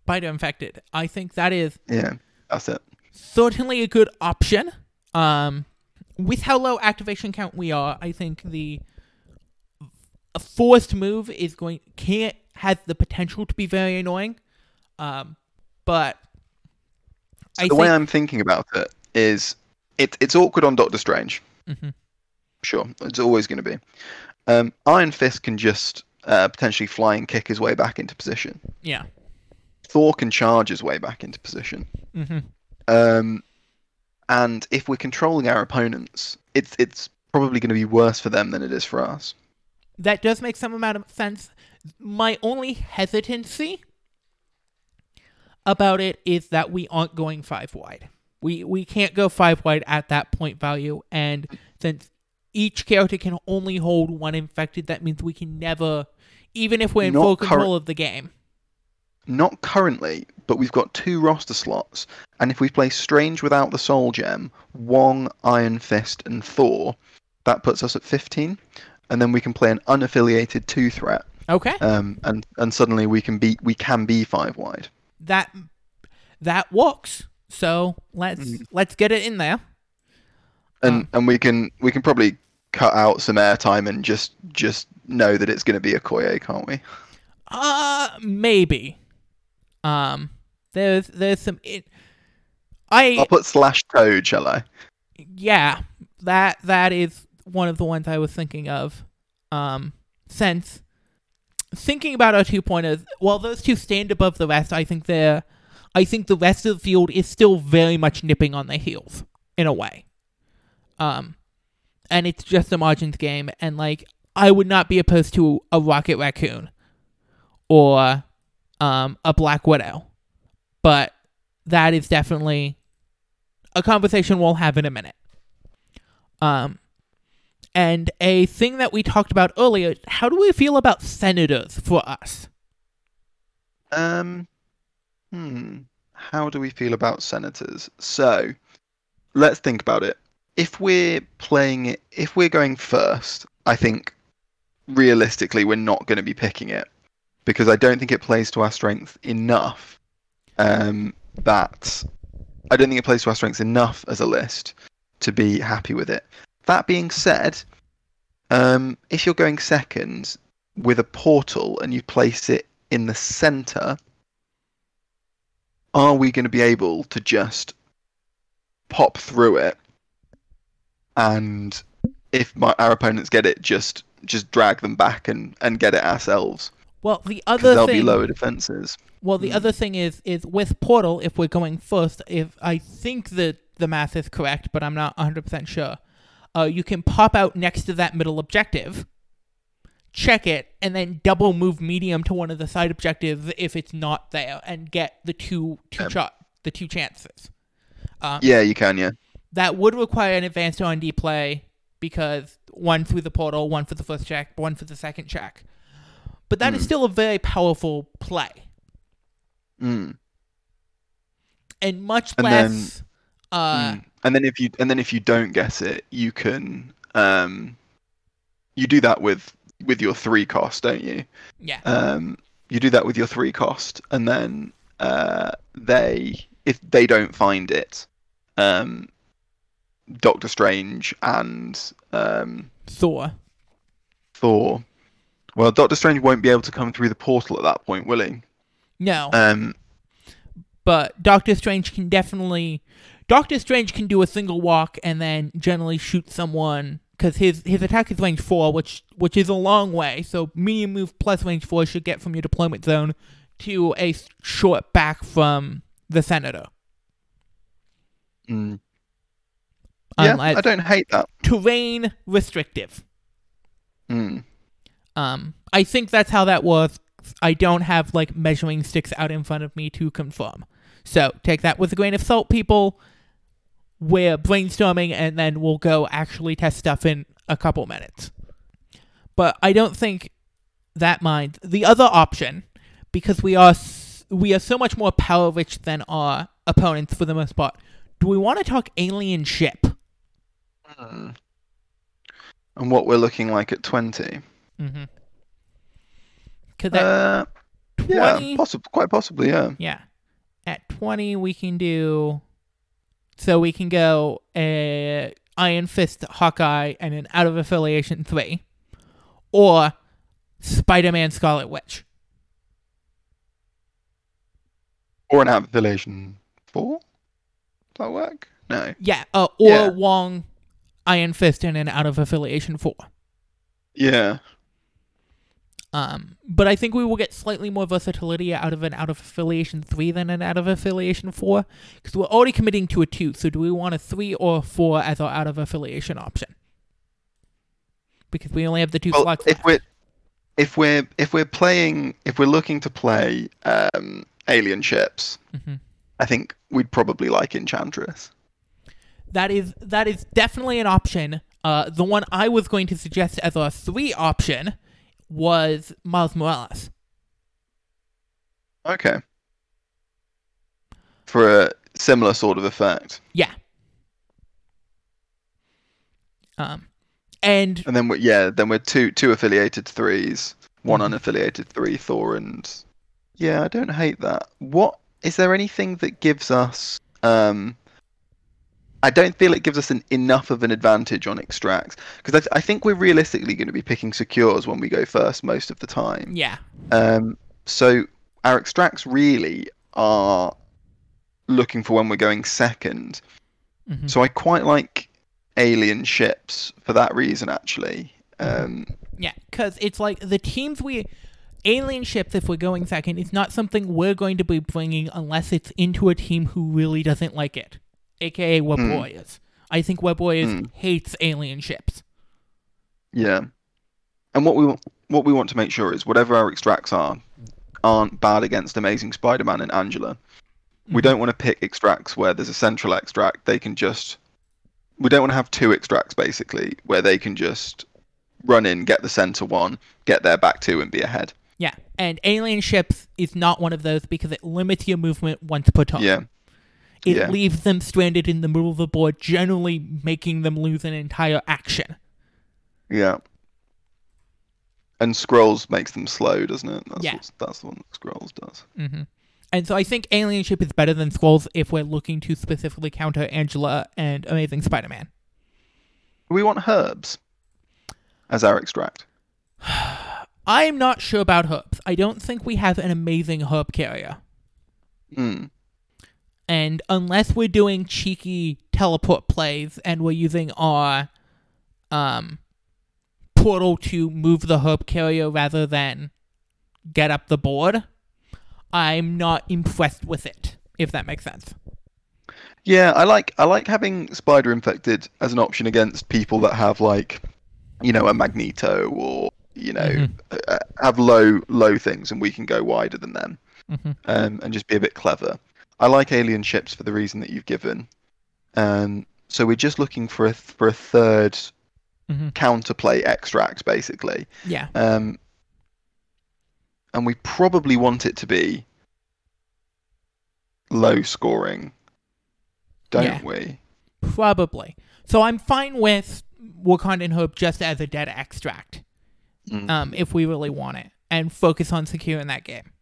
A: Spider infected. I think that is
B: Yeah, that's it.
A: certainly a good option. Um, with how low activation count we are, I think the a forced move is going can't has the potential to be very annoying. Um, but I
B: the
A: think
B: way I'm thinking about it is, it, it's awkward on Doctor Strange.
A: Mhm.
B: Sure, it's always going to be. Um, Iron Fist can just uh, potentially fly and kick his way back into position.
A: yeah.
B: Thor can charge his way back into position.
A: hmm
B: Um, and if we're controlling our opponents, it's it's probably going to be worse for them than it is for us.
A: That does make some amount of sense. My only hesitancy about it is that we aren't going five wide. We we can't go five wide at that point value, and since each character can only hold one infected, that means we can never, even if we're in
B: Not
A: full control of the game.
B: Not currently, but we've got two roster slots, and if we play Strange without the Soul Gem, Wong, Iron Fist, and Thor, that puts us at 15, and then we can play an unaffiliated two threat,
A: Okay,
B: um, and and suddenly we can be we can be five wide.
A: that that works. So let's
B: Mm.
A: let's get it in there.
B: and and we can we can probably cut out some airtime and just just know that it's going to be Okoye, can't we?
A: Uh maybe. Um there's there's some it I
B: I'll put slash code, shall I?
A: yeah, that that is one of the ones I was thinking of. Um since thinking about our two pointers, while those two stand above the rest, I think they're I think the rest of the field is still very much nipping on their heels in a way. Um and it's just a margins game and like I would not be opposed to a Rocket Raccoon or um, a Black Widow. But that is definitely a conversation we'll have in a minute. Um, and a thing that we talked about earlier how do we feel about senators for us?
B: Um, hmm. How do we feel about senators? So, let's think about it. If we're playing it, if we're going first, I think realistically we're not going to be picking it because I don't think it plays to our strength enough. Um, that I don't think it plays to our strengths enough as a list to be happy with it. That being said, um, if you're going second with a portal and you place it in the center, are we going to be able to just pop through it and if my, our opponents get it, just just drag them back and, and get it ourselves?
A: Well, the other
B: there'll
A: thing
B: be lower defenses.
A: Well, the
B: Hmm.
A: other thing is is with Portal, if we're going first, if I think that the math is correct, but I'm not 100% sure, uh, you can pop out next to that middle objective, check it, and then double move medium to one of the side objectives if it's not there, and get the two two
B: Um,
A: shot the two chances. Um,
B: Yeah, you can. Yeah.
A: That would require an advanced R&D play because one through the portal, one for the first check, one for the second check. But that is
B: Hmm.
A: still a very powerful play.
B: Mm.
A: and much
B: And
A: less uh
B: Mm. And then if you and then if you don't get it, you can um, you do that with with your three cost, don't you?
A: yeah
B: Um, you do that with your three cost, and then uh, they if they don't find it, um, Doctor Strange and um,
A: thor
B: Thor. Well, Doctor Strange won't be able to come through the portal at that point, will he?
A: no
B: Um,
A: but doctor strange can definitely doctor strange can do a single walk and then generally shoot someone because his his attack is range four which which is a long way so medium move plus range four should get from your deployment zone to a short back from the senator
B: mm. Yeah,
A: Unless
B: I don't hate that.
A: terrain restrictive
B: Mm.
A: Um, I think that's how that was. I don't have like measuring sticks out in front of me to confirm. So take that with a grain of salt, people. We're brainstorming and then we'll go actually test stuff in a couple minutes. But I don't think that mind the other option because we are we are so much more power rich than our opponents for the most part. Do we want to talk alien ship?
B: Mm. And what we're looking like at twenty.
A: Mm-hmm. Because that
B: Uh,
A: 20,
B: yeah, possible, quite possibly. Yeah.
A: Yeah. At 20, we can do. So we can go a Iron Fist Hawkeye and an out of affiliation 3. Or Spider Man Scarlet Witch.
B: Or an out of affiliation four. Does that work? No.
A: Yeah. Uh, or
B: Yeah.
A: Wong Iron Fist and an out of affiliation 4.
B: Yeah.
A: Um, but I think we will get slightly more versatility out of an out of affiliation 3 than an out of affiliation 4. Because we're already committing to a 2. So do we want a 3 or a 4 as our out of affiliation option? Because we only have the two
B: Well,
A: slots
B: if
A: left.
B: we're if we're if we're playing if we're looking to play um, alien ships,
A: hmm
B: I think we'd probably like Enchantress.
A: That is that is definitely an option. Uh, the one I was going to suggest as a three option was Miles Morales.
B: Okay. For a similar sort of effect,
A: Yeah. Um, and
B: and then we're yeah, then we're two two affiliated threes, one
A: Mhm.
B: unaffiliated three, Thor and yeah, I don't hate that. What is there anything that gives us? Um, I don't feel it gives us an, enough of an advantage on extracts because I, th- I think we're realistically going to be picking secures when we go first most of the time.
A: yeah,
B: Um, so our extracts really are looking for when we're going second.
A: mhm.
B: So I quite like alien ships for that reason, actually. Um,
A: yeah, because it's like the teams we alien ships. If we're going second, it's not something we're going to be bringing unless it's into a team who really doesn't like it, aka what
B: Hmm.
A: boys. I think what boys
B: Hmm.
A: hates alien ships.
B: yeah, and what we want, what we want to make sure is whatever our extracts are, aren't bad against Amazing Spider-Man and Angela. We
A: Mhm.
B: don't want to pick extracts where there's a central extract. They can just. We don't want to have two extracts basically where they can just run in, get the center one, get their back two, and be ahead.
A: Yeah, and alien ships is not one of those because it limits your movement once per turn.
B: Yeah,
A: It
B: yeah.
A: leaves them stranded in the middle of the board, generally making them lose an entire action.
B: yeah. And scrolls makes them slow, doesn't it? That's
A: Yeah.
B: that's the one that scrolls does.
A: hmm And so I think alien ship is better than Scrolls if we're looking to specifically counter Angela and Amazing Spider-Man.
B: We want herbs as our extract.
A: I'm not sure about herbs. I don't think we have an amazing herb carrier.
B: Hmm.
A: And unless we're doing cheeky teleport plays and we're using our um, portal to move the herb carrier rather than get up the board, I'm not impressed with it, if that makes sense.
B: Yeah, I like I like having spider infected as an option against people that have like, you know, a magneto or you know
A: Mhm.
B: uh, have low low things, and we can go wider than them
A: hmm
B: um, and just be a bit clever. I like alien ships for the reason that you've given. Um, so we're just looking for a for a third
A: hmm
B: counterplay extract, basically.
A: Yeah.
B: Um, and we probably want it to be low scoring, don't
A: Yeah.
B: we?
A: Probably. So I'm fine with Wakandan Hope just as a dead extract,
B: Mm.
A: um, if we really want it, and focus on securing that game.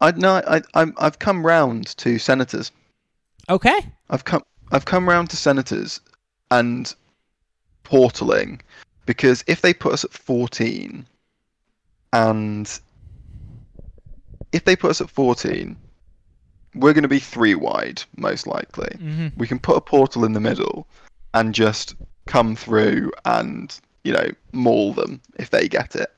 B: I no, I I'm, I've come round to senators.
A: Okay.
B: I've come I've come round to senators and portaling because if they put us at 14 and if they put us at 14 we're going to be three wide most likely
A: hmm
B: we can put a portal in the middle and just come through and you know maul them if they get it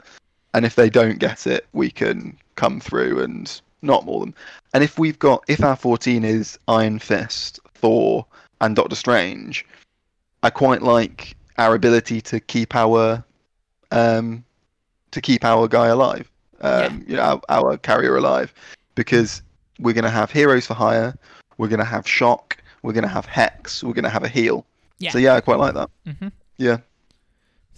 B: and if they don't get it we can come through and not maul them and if we've got if our 14 is iron fist thor and doctor strange i quite like our ability to keep our um to keep our guy alive um you know our, our carrier alive because we're going to have heroes for hire we're going to have shock we're going to have hex we're going to have a heal
A: Yeah.
B: so yeah i quite like that
A: Mm-hmm.
B: yeah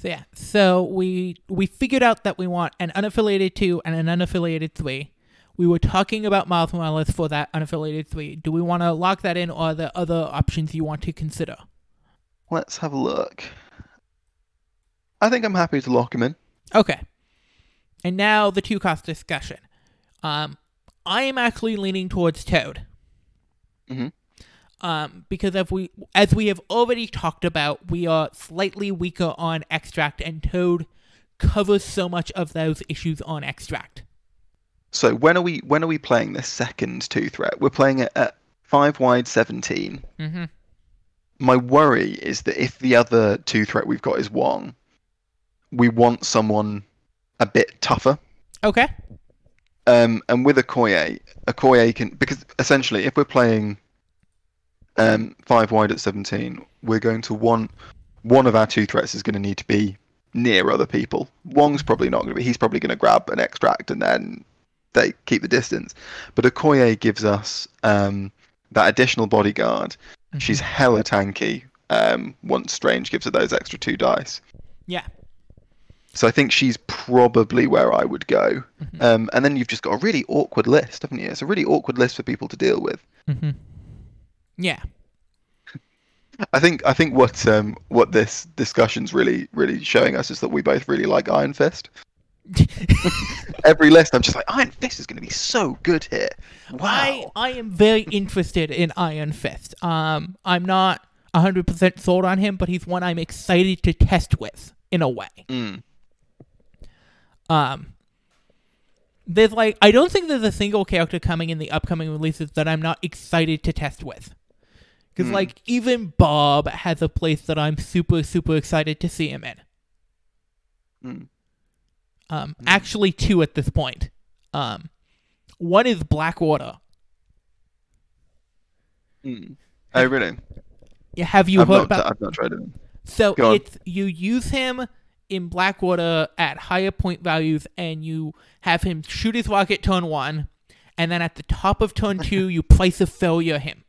A: So yeah. So we we figured out that we want an unaffiliated two and an unaffiliated three. We were talking about Miles Morales for that unaffiliated three. Do we want to lock that in, or are there other options you want to consider?
B: let's have a look i think i'm happy to lock him in
A: Okay. And now the two cost discussion. Um, I am actually leaning towards Toad.
B: Mhm.
A: Um, because if we, as we have already talked about, we are slightly weaker on Extract, and Toad covers so much of those issues on Extract.
B: so when are we when are we playing this second two threat we're playing it at five wide 17
A: Mm-hmm.
B: my worry is that if the other two threat we've got is Wong, we want someone a bit tougher.
A: Okay.
B: Um, and with Okoye, Okoye can because essentially if we're playing um, five wide at 17, we're going to want one of our two threats is going to need to be near other people. Wong's probably not going to be. He's probably going to grab an extract and then they keep the distance. But Okoye gives us um, that additional bodyguard. She's hella tanky. Um, once Strange gives her those extra two dice.
A: Yeah.
B: So I think she's probably where I would go.
A: Mhm.
B: Um, and then you've just got a really awkward list, haven't you? It's a really awkward list for people to deal with.
A: Mm hmm Yeah.
B: I think I think what um, what this discussion's really really showing us is that we both really like Iron Fist. Every list, I'm just like Iron Fist is going to be so good here.
A: I I am very interested in Iron Fist. Um, I'm not hundred percent sold on him, but he's one I'm excited to test with in a way.
B: Mm.
A: Um, there's like I don't think there's a single character coming in the upcoming releases that I'm not excited to test with. Because
B: Hmm.
A: like even Bob has a place that I'm super super excited to see him in.
B: Mm.
A: Um, actually two at this point. Um, one is Blackwater.
B: Mm. Oh really?
A: Yeah, Have you
B: I've
A: heard
B: not,
A: about?
B: I've not tried it.
A: So
B: Go on.
A: it's you use him in Blackwater at higher point values, and you have him shoot his rocket turn one, and then at the top of turn two, you place a failure him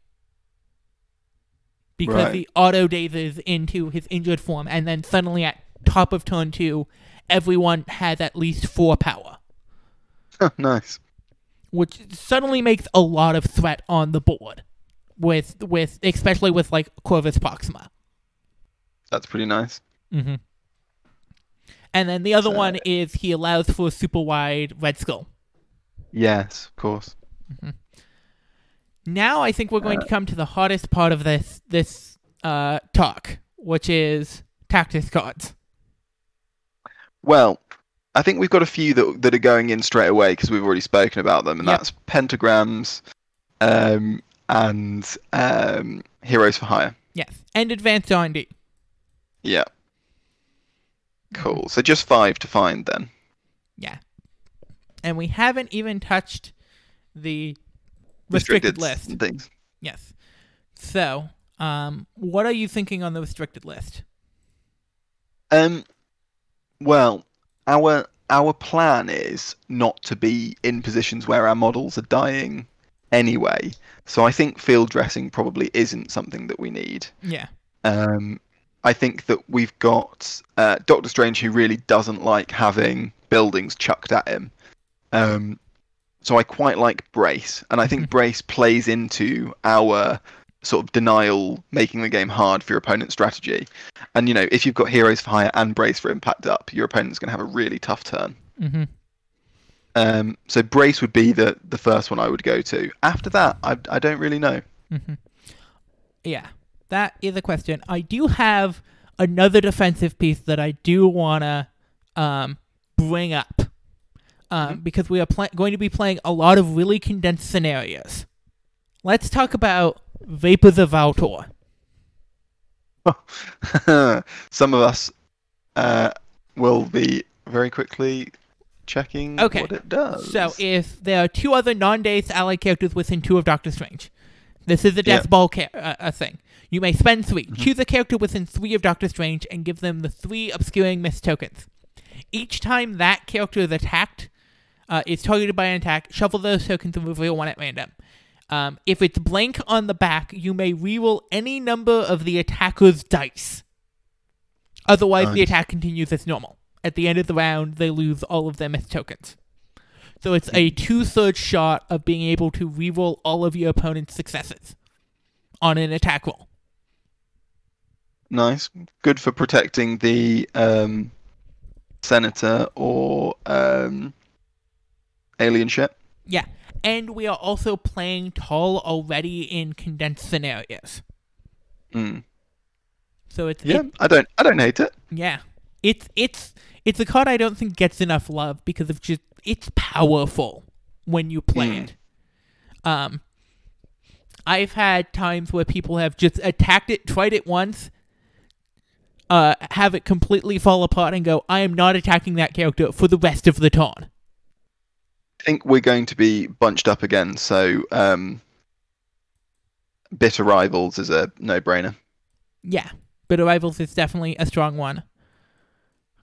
A: because
B: Right.
A: he auto dazes into his injured form, and then suddenly at top of turn two, everyone has at least four power,
B: nice.
A: which suddenly makes a lot of threat on the board. With with especially with like Corvus Proxima.
B: That's pretty nice.
A: Mm-hmm. And then the other
B: So-
A: one is he allows for a super wide Red Skull.
B: Yes, of course.
A: Now I think we're going to come to the hardest part of this this uh, talk, which is tactics cards.
B: Well, I think we've got a few that that are going in straight away because we've already spoken about them, and
A: Yep.
B: that's pentagrams, um, and um, heroes for hire.
A: Yes, and advanced R and D.
B: Yeah. Cool. So just five to find then.
A: Yeah, and we haven't even touched the restricted, list.
B: things.
A: Yes. So, um, what are you thinking on the restricted list?
B: Um, well, our our plan is not to be in positions where our models are dying anyway. So I think field dressing probably isn't something that we need.
A: Yeah.
B: Um, I think that we've got uh, Doctor Strange who really doesn't like having buildings chucked at him. Um, so I quite like Brace, and I think
A: Mhm.
B: Brace plays into our sort of denial, making the game hard for your opponent's strategy. And you know, if you've got Heroes for Hire and Brace for Impact up, your opponent's going to have a really tough turn.
A: Mm-hmm.
B: Um, so Brace would be the the first one I would go to. After that, I I don't really know.
A: Mm-hmm. Yeah, that is a question. I do have another defensive piece that I do wanna um, bring up um, because we are pla- going to be playing a lot of really condensed scenarios. Let's talk about Vapors of Valtorr.
B: Some of us uh, will be very quickly checking
A: Okay,
B: what it does.
A: So if there are two other non-dazed allied characters within two of Doctor Strange, this is a death
B: Yeah.
A: ball ca- uh, a thing. You may spend 3
B: Mhm.
A: Choose a character within three of Doctor Strange and give them the three obscuring mist tokens. Each time that character is attacked, uh, is targeted by an attack, shuffle those tokens and reveal one at random. Um, if it's blank on the back, you may reroll any number of the attacker's dice. Otherwise, the attack continues as normal. At the end of the round, they lose all of their myth tokens. So it's a two thirds shot of being able to reroll all of your opponent's successes on an attack roll.
B: nice, good for protecting the um, senator or um, alien ship.
A: Yeah. And we are also playing tall already in condensed scenarios.
B: Mm.
A: So it's
B: Yeah,
A: it-
B: I don't I don't hate it.
A: yeah. It's it's it's a card I don't think gets enough love because of just it's powerful when you play
B: Mm.
A: it. Um I've had times where people have just attacked it, tried it once, uh, have it completely fall apart and go, I am not attacking that character for the rest of the turn.
B: I think we're going to be bunched up again, so um, bitter rivals is a no-brainer.
A: Yeah. bitter rivals is definitely a strong one.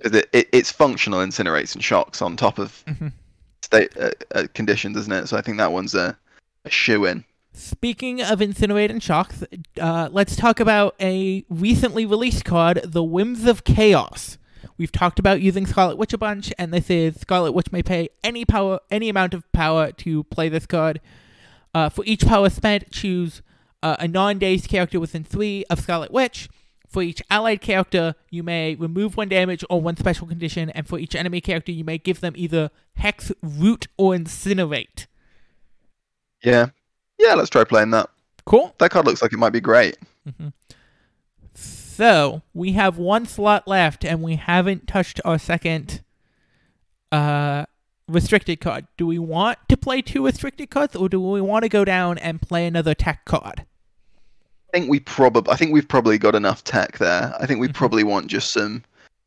B: It, it, it's functional incinerates and shocks on top of
A: Mhm.
B: state uh, uh, conditions, isn't it? So I think that one's a, a shoe in.
A: Speaking of Incinerate and Shocks, uh, let's talk about a recently released card, the Whims of Chaos. We've talked about using Scarlet Witch a bunch, and this is Scarlet Witch may pay any power, any amount of power to play this card. Uh, for each power spent, choose uh, a non-dazed character within three of Scarlet Witch. For each allied character, you may remove one damage or one special condition, and for each enemy character, you may give them either Hex, Root, or Incinerate.
B: Yeah. Yeah, let's try playing that.
A: Cool.
B: That card looks like it might be great.
A: So we have one slot left, and we haven't touched our second uh, restricted card. Do we want to play two restricted cards, or do we want to go down and play another tech card?
B: I think we probably I think we've probably got enough tech there. I think we
A: Mhm.
B: probably want just some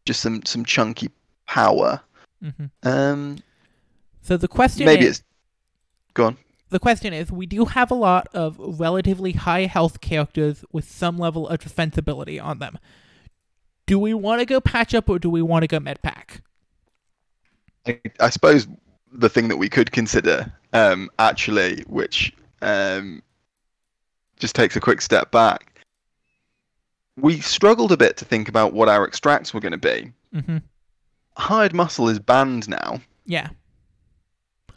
B: just some some chunky power.
A: hmm
B: Um
A: So the question
B: maybe
A: is,
B: it's go on.
A: The question is, we do have a lot of relatively high health characters with some level of defensibility on them. Do we want to go patch up, or do we want to go med pack?
B: I, I suppose the thing that we could consider, um, actually, which um, just takes a quick step back, we struggled a bit to think about what our extracts were going to be.
A: hmm
B: Hired muscle is banned now.
A: Yeah.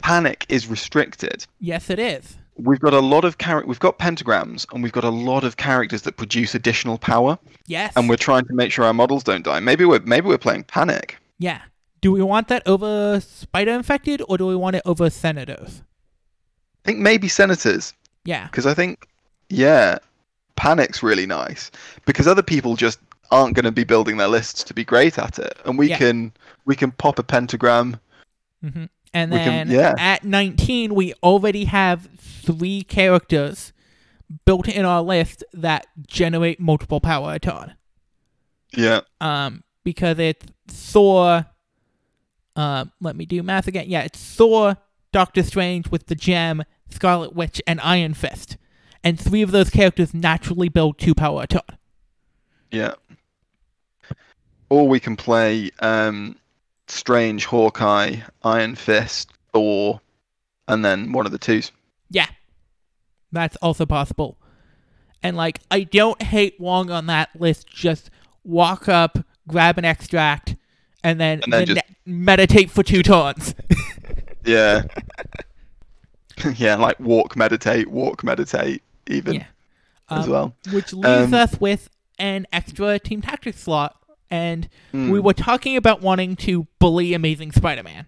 B: Panic is restricted.
A: Yes, it is.
B: We've got a lot of char- We've got pentagrams, and we've got a lot of characters that produce additional power,
A: Yes.
B: and we're trying to make sure our models don't die. Maybe we're maybe we're playing panic.
A: Yeah. Do we want that over spider infected or do we want it over senators?
B: I think maybe senators.
A: Yeah.
B: because I think, yeah, panic's really nice because other people just aren't going to be building their lists to be great at it, and we
A: Yeah.
B: can we can pop a pentagram.
A: hmm And then
B: can- yeah.
A: at 19, we already have three characters built in our list that generate multiple power a ton.
B: Yeah,
A: Um, because it's Thor. Um, let me do math again. Yeah, it's Thor, Doctor Strange with the gem, Scarlet Witch, and Iron Fist. And three of those characters naturally build two power a ton.
B: yeah. Or we can play um, Strange, Hawkeye, Iron Fist, Thor, and then one of the twos.
A: Yeah. That's also possible. And like I don't hate Wong on that list, just walk up, grab an extract, and then,
B: And then
A: the
B: just-
A: meditate for two turns.
B: Yeah. yeah, like walk, meditate, walk, meditate, even
A: Yeah.
B: as
A: Um,
B: well.
A: Which leaves
B: Um,
A: us with an extra team tactics slot. And
B: Mm.
A: we were talking about wanting to bully Amazing Spider Man.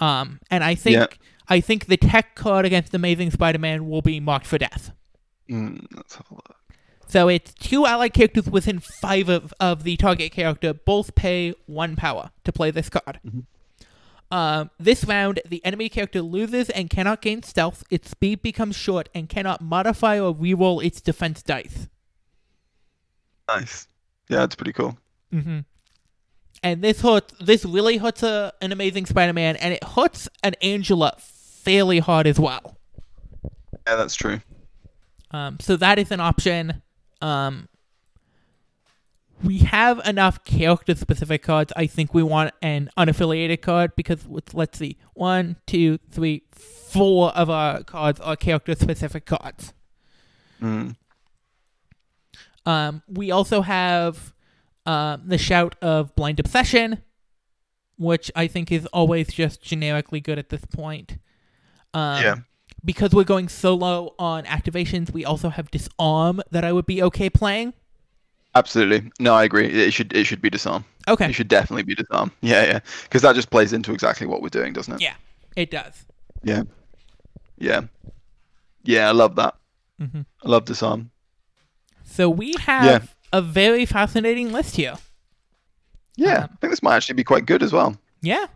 A: Um, and I think. I think the tech card against Amazing Spider Man will be marked for death.
B: Mm, let's have a look.
A: So it's two allied characters within five of, of the target character, both pay one power to play this card.
B: Mhm.
A: Um, this round, the enemy character loses and cannot gain stealth, its speed becomes short, and cannot modify or reroll its defense dice.
B: Nice. Yeah, that's pretty cool.
A: Mm-hmm. And this hurts. This really hurts a, an amazing Spider-Man, and it hurts an Angela fairly hard as well.
B: Yeah, that's true.
A: Um, so that is an option. Um, we have enough character specific cards. I think we want an unaffiliated card because let's see, one, two, three, four of our cards are character specific cards.
B: Mm.
A: Um, we also have um, the shout of blind obsession, which I think is always just generically good at this point. Um,
B: Yeah.
A: Because we're going solo on activations, we also have disarm that I would be okay playing.
B: Absolutely. No, I agree. It should it should be disarm.
A: Okay.
B: It should definitely be disarm. Yeah, yeah. Because that just plays into exactly what we're doing, doesn't it?
A: Yeah, it does.
B: Yeah. Yeah. Yeah, I love that.
A: Mm-hmm.
B: I love disarm.
A: So we have
B: Yeah.
A: A very fascinating list here.
B: Yeah,
A: Um,
B: I think this might actually be quite good as well.
A: Yeah.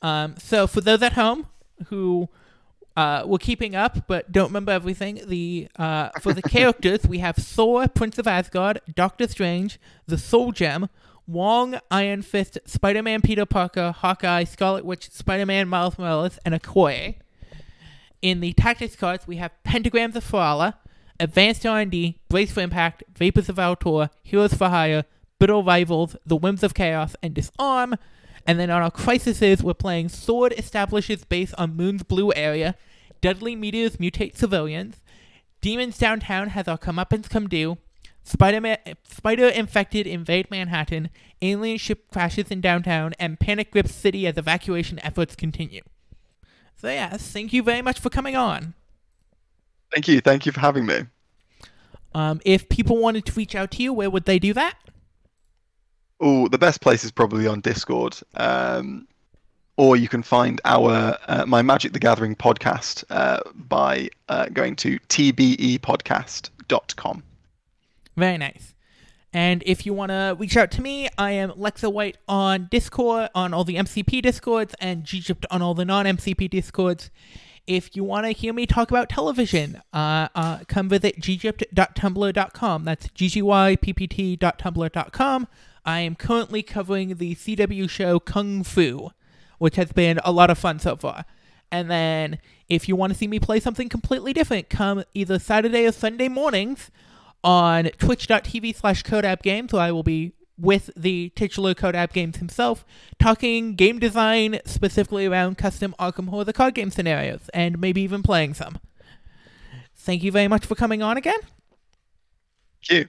A: Um, so for those at home who uh, were keeping up but don't remember everything, the uh, for the characters we have Thor, Prince of Asgard, Doctor Strange, the Soul Gem, Wong, Iron Fist, Spider-Man, Peter Parker, Hawkeye, Scarlet Witch, Spider-Man, Miles Morales, and Okoye. In the tactics cards, we have Pentagrams of Farallah, Advanced R&D, Brace for Impact, Vapors of Valtorr, Heroes for Hire, Hospital Rivals, The Whims of Chaos, and Disarm. And then on our Crises, we're playing Sword establishes base on Moon's blue area, Deadly Meteors mutate civilians, Demons Downtown has our comeuppance come due, Spider-Man, Spider infected invade Manhattan, alien ship crashes in downtown, and panic grips city as evacuation efforts continue. So yes, thank you very much for coming on.
B: Thank you. Thank you for having me.
A: Um, if people wanted to reach out to you, where would they do that?
B: Oh, the best place is probably on Discord. Um, or you can find our uh, my Magic the Gathering podcast uh, by uh, going to tbepodcast.com.
A: Very nice. And if you want to reach out to me, I am Lexa White on Discord, on all the MCP Discords, and Gypt on all the non MCP Discords. If you want to hear me talk about television, uh, uh, come visit ggypt.tumblr.com. That's ggyppt.tumblr.com. I am currently covering the CW show Kung Fu, which has been a lot of fun so far. And then if you want to see me play something completely different, come either Saturday or Sunday mornings on twitch.tv slash codab games where I will be with the titular Codab Games himself, talking game design specifically around custom Arkham Horror the card game scenarios, and maybe even playing some. Thank you very much for coming on again.
B: Thank you.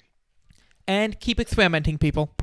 A: And keep experimenting, people.